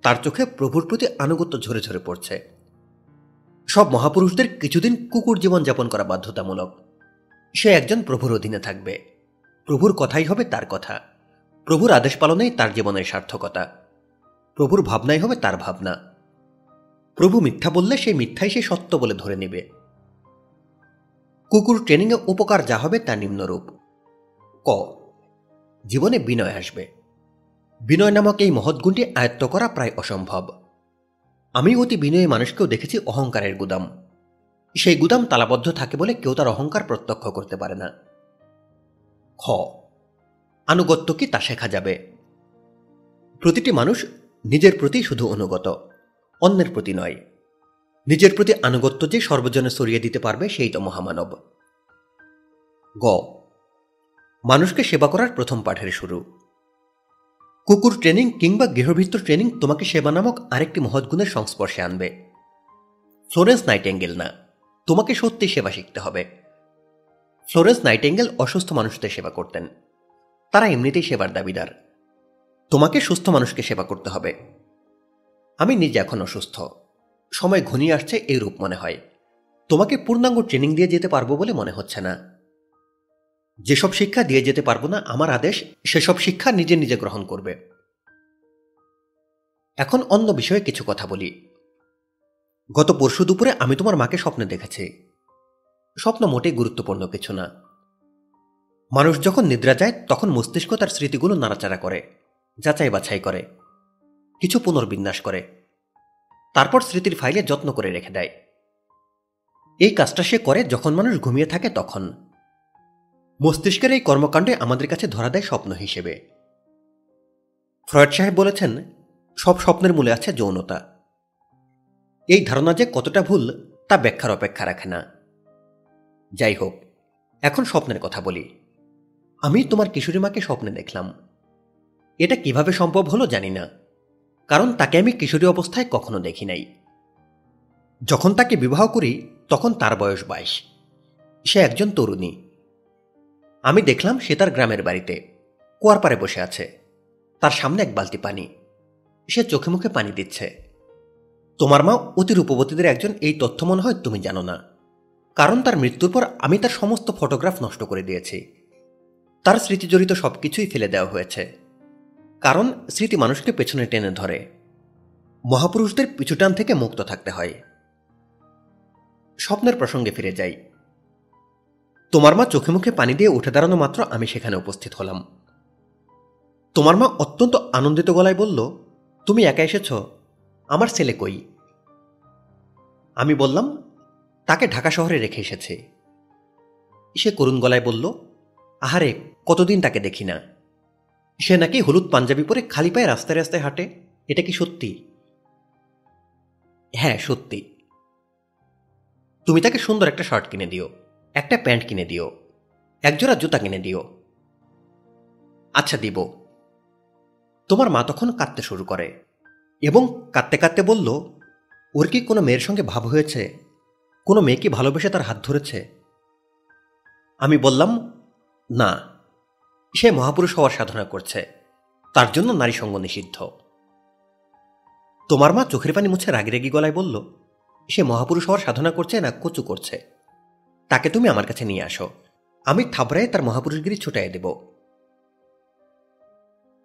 তার চোখে প্রভুর প্রতি আনুগত্য ঝরে ঝরে পড়ছে। সব মহাপুরুষদের কিছুদিন কুকুর জীবন যাপন করা বাধ্যতামূলক। সে একজন প্রভুর অধীনে থাকবে। প্রভুর কথাই হবে তার কথা। প্রভুর আদেশ পালনেই তার জীবনের সার্থকতা। প্রভুর ভাবনাই হবে তার ভাবনা। প্রভু মিথ্যা বললে সেই মিথ্যাই সে সত্য বলে ধরে নেবে। কুকুর ট্রেনিংয়ে উপকার যা হবে তা নিম্নরূপ। ক। জীবনে বিনয় আসবে। বিনয় নামক এই মহৎ গুণটি আয়ত্ত করা প্রায় অসম্ভব। আমি অতি বিনয়ী মানুষকেও দেখেছি অহংকারের গুদাম। সেই গুদাম তালাবদ্ধ থাকে বলে কেউ তার অহংকার প্রত্যক্ষ করতে পারে না। খ। আনুগত্য কি তা শেখা যাবে। প্রতিটি মানুষ নিজের প্রতি শুধু অনুগত, অন্যের প্রতি নয়। নিজের প্রতি আনুগত্য যে সর্বজনে সরিয়ে দিতে পারবে, সেই তো মহামানব। গ। মানুষকে সেবা করার প্রথম পাঠের শুরু। কুকুর ট্রেনিং কিংবা গৃহভিত্ত ট্রেনিং তোমাকে সেবা নামক আরেকটি মহৎ গুণের সংস্পর্শে আনবে। ফ্লোরেন্স নাইটেঙ্গেল না, তোমাকে সত্যি সেবা শিখতে হবে। ফ্লোরেন্স নাইটেঙ্গেল অসুস্থ মানুষদের সেবা করতেন। তারা এমনিতেই সেবার দাবিদার। তোমাকে সুস্থ মানুষকে সেবা করতে হবে। আমি নিজে এখন অসুস্থ। সময় ঘনিয়ে আসছে এই রূপ মনে হয়। তোমাকে পূর্ণাঙ্গ ট্রেনিং দিয়ে যেতে পারব বলে মনে হচ্ছে না। যেসব শিক্ষা দিয়ে যেতে পারব না, আমার আদেশ সেসব শিক্ষা নিজে নিজে গ্রহণ করবে। এখন অন্য বিষয়ে কিছু কথা বলি। গত পরশু দুপুরে আমি তোমার মাকে স্বপ্নে দেখেছি। স্বপ্ন মোটেই গুরুত্বপূর্ণ কিছু না। মানুষ যখন নিদ্রা যায়, তখন মস্তিষ্ক তার স্মৃতিগুলো নাড়াচাড়া করে যাচাই বাছাই করে, কিছু পুনর্বিন্যাস করে। তারপর স্মৃতির ফাইলে যত্ন করে রেখে দেয়। এই কাজটা সে করে যখন মানুষ ঘুমিয়ে থাকে তখন। মস্তিষ্কের এই কর্মকাণ্ডে আমাদের কাছে ধরা দেয় স্বপ্ন হিসেবে। ফ্রয়েড সাহেব বলেছেন, সব স্বপ্নের মূলে আছে যৌনতা। এই ধারণা যে কতটা ভুল, তা ব্যাখ্যার অপেক্ষা রাখে না। যাই হোক, এখন স্বপ্নের কথা বলি। আমি তোমার কিশোরী মাকে স্বপ্নে দেখলাম। এটা কীভাবে সম্ভব হলো জানি না। কারণ তাকে আমি কিশোরী অবস্থায় কখনো দেখি নাই। যখন তাকে বিবাহ করি, তখন তার বয়স বাইশ। সে একজন তরুণী। আমি দেখলাম সে তার গ্রামের বাড়িতে কুয়ার পারে বসে আছে। তার সামনে এক বালতি পানি। সে চোখে মুখে পানি দিচ্ছে। তোমার মা অতি রূপবতীদের একজন, এই তথ্য মনে হয় তুমি জানো না। কারণ তার মৃত্যুর পর আমি তার সমস্ত ফটোগ্রাফ নষ্ট করে দিয়েছি। তার স্মৃতিজড়িত সব কিছুই ফেলে দেওয়া হয়েছে। কারণ স্মৃতি মানুষকে পেছনে টেনে ধরে। মহাপুরুষদের পিছুটান থেকে মুক্ত থাকতে হয়। স্বপ্নের প্রসঙ্গে ফিরে যাই। তোমার মা চোখে মুখে পানি দিয়ে উঠে দাঁড়ানো মাত্র আমি সেখানে উপস্থিত হলাম। তোমার মা অত্যন্ত আনন্দিত গলায় বলল, তুমি একা এসেছ? আমার ছেলে কই? আমি বললাম, তাকে ঢাকা শহরে রেখে এসেছে। সে করুণ গলায় বলল, আহারে, কতদিন তাকে দেখি না? সে নাকি হলুদ পাঞ্জাবি পরে খালি পায়ে রাস্তায় রাস্তায় হাঁটে। এটা কি সত্যি? হ্যাঁ সত্যি। তুমি তাকে সুন্দর একটা শার্ট কিনে দিও, একটা প্যান্ট কিনে দিও, একজোড়া জুতা কিনে দিও। আচ্ছা দিব। তোমার মা তখন কাঁদতে শুরু করে এবং কাঁদতে কাঁদতে বলল, ওর কি কোনো মেয়ের সঙ্গে ভাব হয়েছে? কোনো মেয়ে কি ভালোবেসে তার হাত ধরেছে? আমি বললাম, না। সে মহাপুরুষ হওয়ার সাধনা করছে। তার জন্য নারী সঙ্গ নিষিদ্ধ। তোমার মা চোখের পানি মুছে রাগি রাগি গলায় বলল, সে মহাপুরুষ হওয়ার সাধনা করছে না কচু করছে? তাকে তুমি আমার কাছে নিয়ে আসো। আমি থাবড়ায় তার মহাপুরুষগিরি ছুটাই দেব।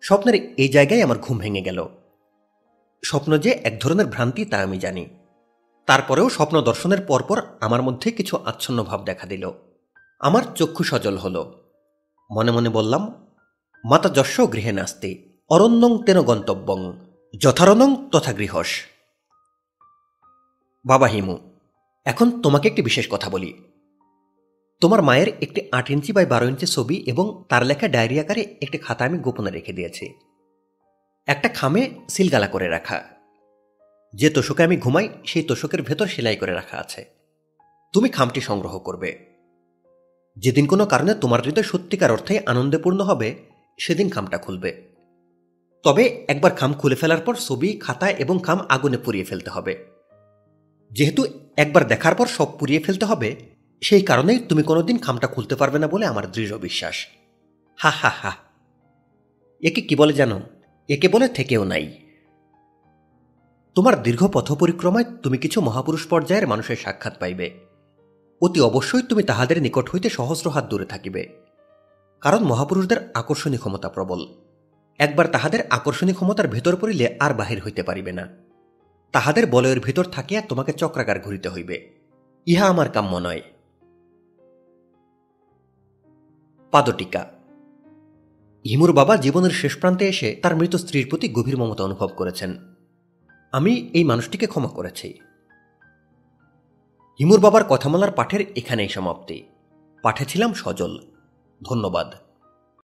স্বপ্নের এই জায়গায় আমার ঘুম ভেঙে গেল। স্বপ্ন যে এক ধরনের ভ্রান্তি তা আমি জানি। তারপরেও স্বপ্ন দর্শনের পরপর আমার মধ্যে কিছু আচ্ছন্ন ভাব দেখা দিল। আমার চক্ষু সজল হল। মনে মনে বললাম, মাতা যশ গৃহে নাস্তি, অরণ্যং তেন গন্তব্যং, যথারণং তথা গৃহস বাবা হিমু, এখন তোমাকে একটি বিশেষ কথা বলি। তোমার মায়ের একটি আট ইঞ্চি বাই বারো ইঞ্চি ছবি এবং তার লেখা ডায়েরি আকারে একটি খাতা আমি গোপনে রেখে দিয়েছি। একটা খামে সিলগালা করে রাখা। যে তোষকে আমি ঘুমাই, সেই তোষকের ভেতর সেলাই করে রাখা আছে। তুমি খামটি সংগ্রহ করবে। যেদিন কোনো কারণে তোমার হৃদয় সত্যিকার অর্থে আনন্দপূর্ণ হবে, সেদিন খামটা খুলবে। তবে একবার খাম খুলে ফেলার পর ছবি, খাতা এবং খাম আগুনে পুড়িয়ে ফেলতে হবে। যেহেতু একবার দেখার পর সব পুড়িয়ে ফেলতে হবে, সেই কারণেই তুমি কোনোদিন খামটা খুলতে পারবে না বলে আমার দৃঢ় বিশ্বাস। হা হা হা। একে কি বলে জানো? একে বলে থেকেও নাই। তোমার দীর্ঘ পথ পরিক্রমায় তুমি কিছু মহাপুরুষ পর্যায়ের মানুষের সাক্ষাৎ পাইবে। অতি অবশ্যই তুমি তাহাদের নিকট হইতে সহস্র হাত দূরে থাকিবে। কারণ মহাপুরুষদের আকর্ষণী ক্ষমতা প্রবল। একবার তাহাদের আকর্ষণী ক্ষমতার ভেতর পড়িলে আর বাহির হইতে পারিবে না। তাহাদের বলয়ের ভিতর থাকিয়া তোমাকে চক্রাকার ঘুরিতে হইবে। ইহা আমার কাম্য নয়। পাদটিকা। হিমুর বাবা জীবনের শেষ প্রান্তে এসে তার মৃত স্ত্রীর প্রতি গভীর মমতা অনুভব করেছেন। আমি এই মানুষটিকে ক্ষমা করেছি। হিমুর বাবার কথামালার পাঠের এখানেই সমাপ্তি। পাঠে ছিলাম সজল। ধন্যবাদ।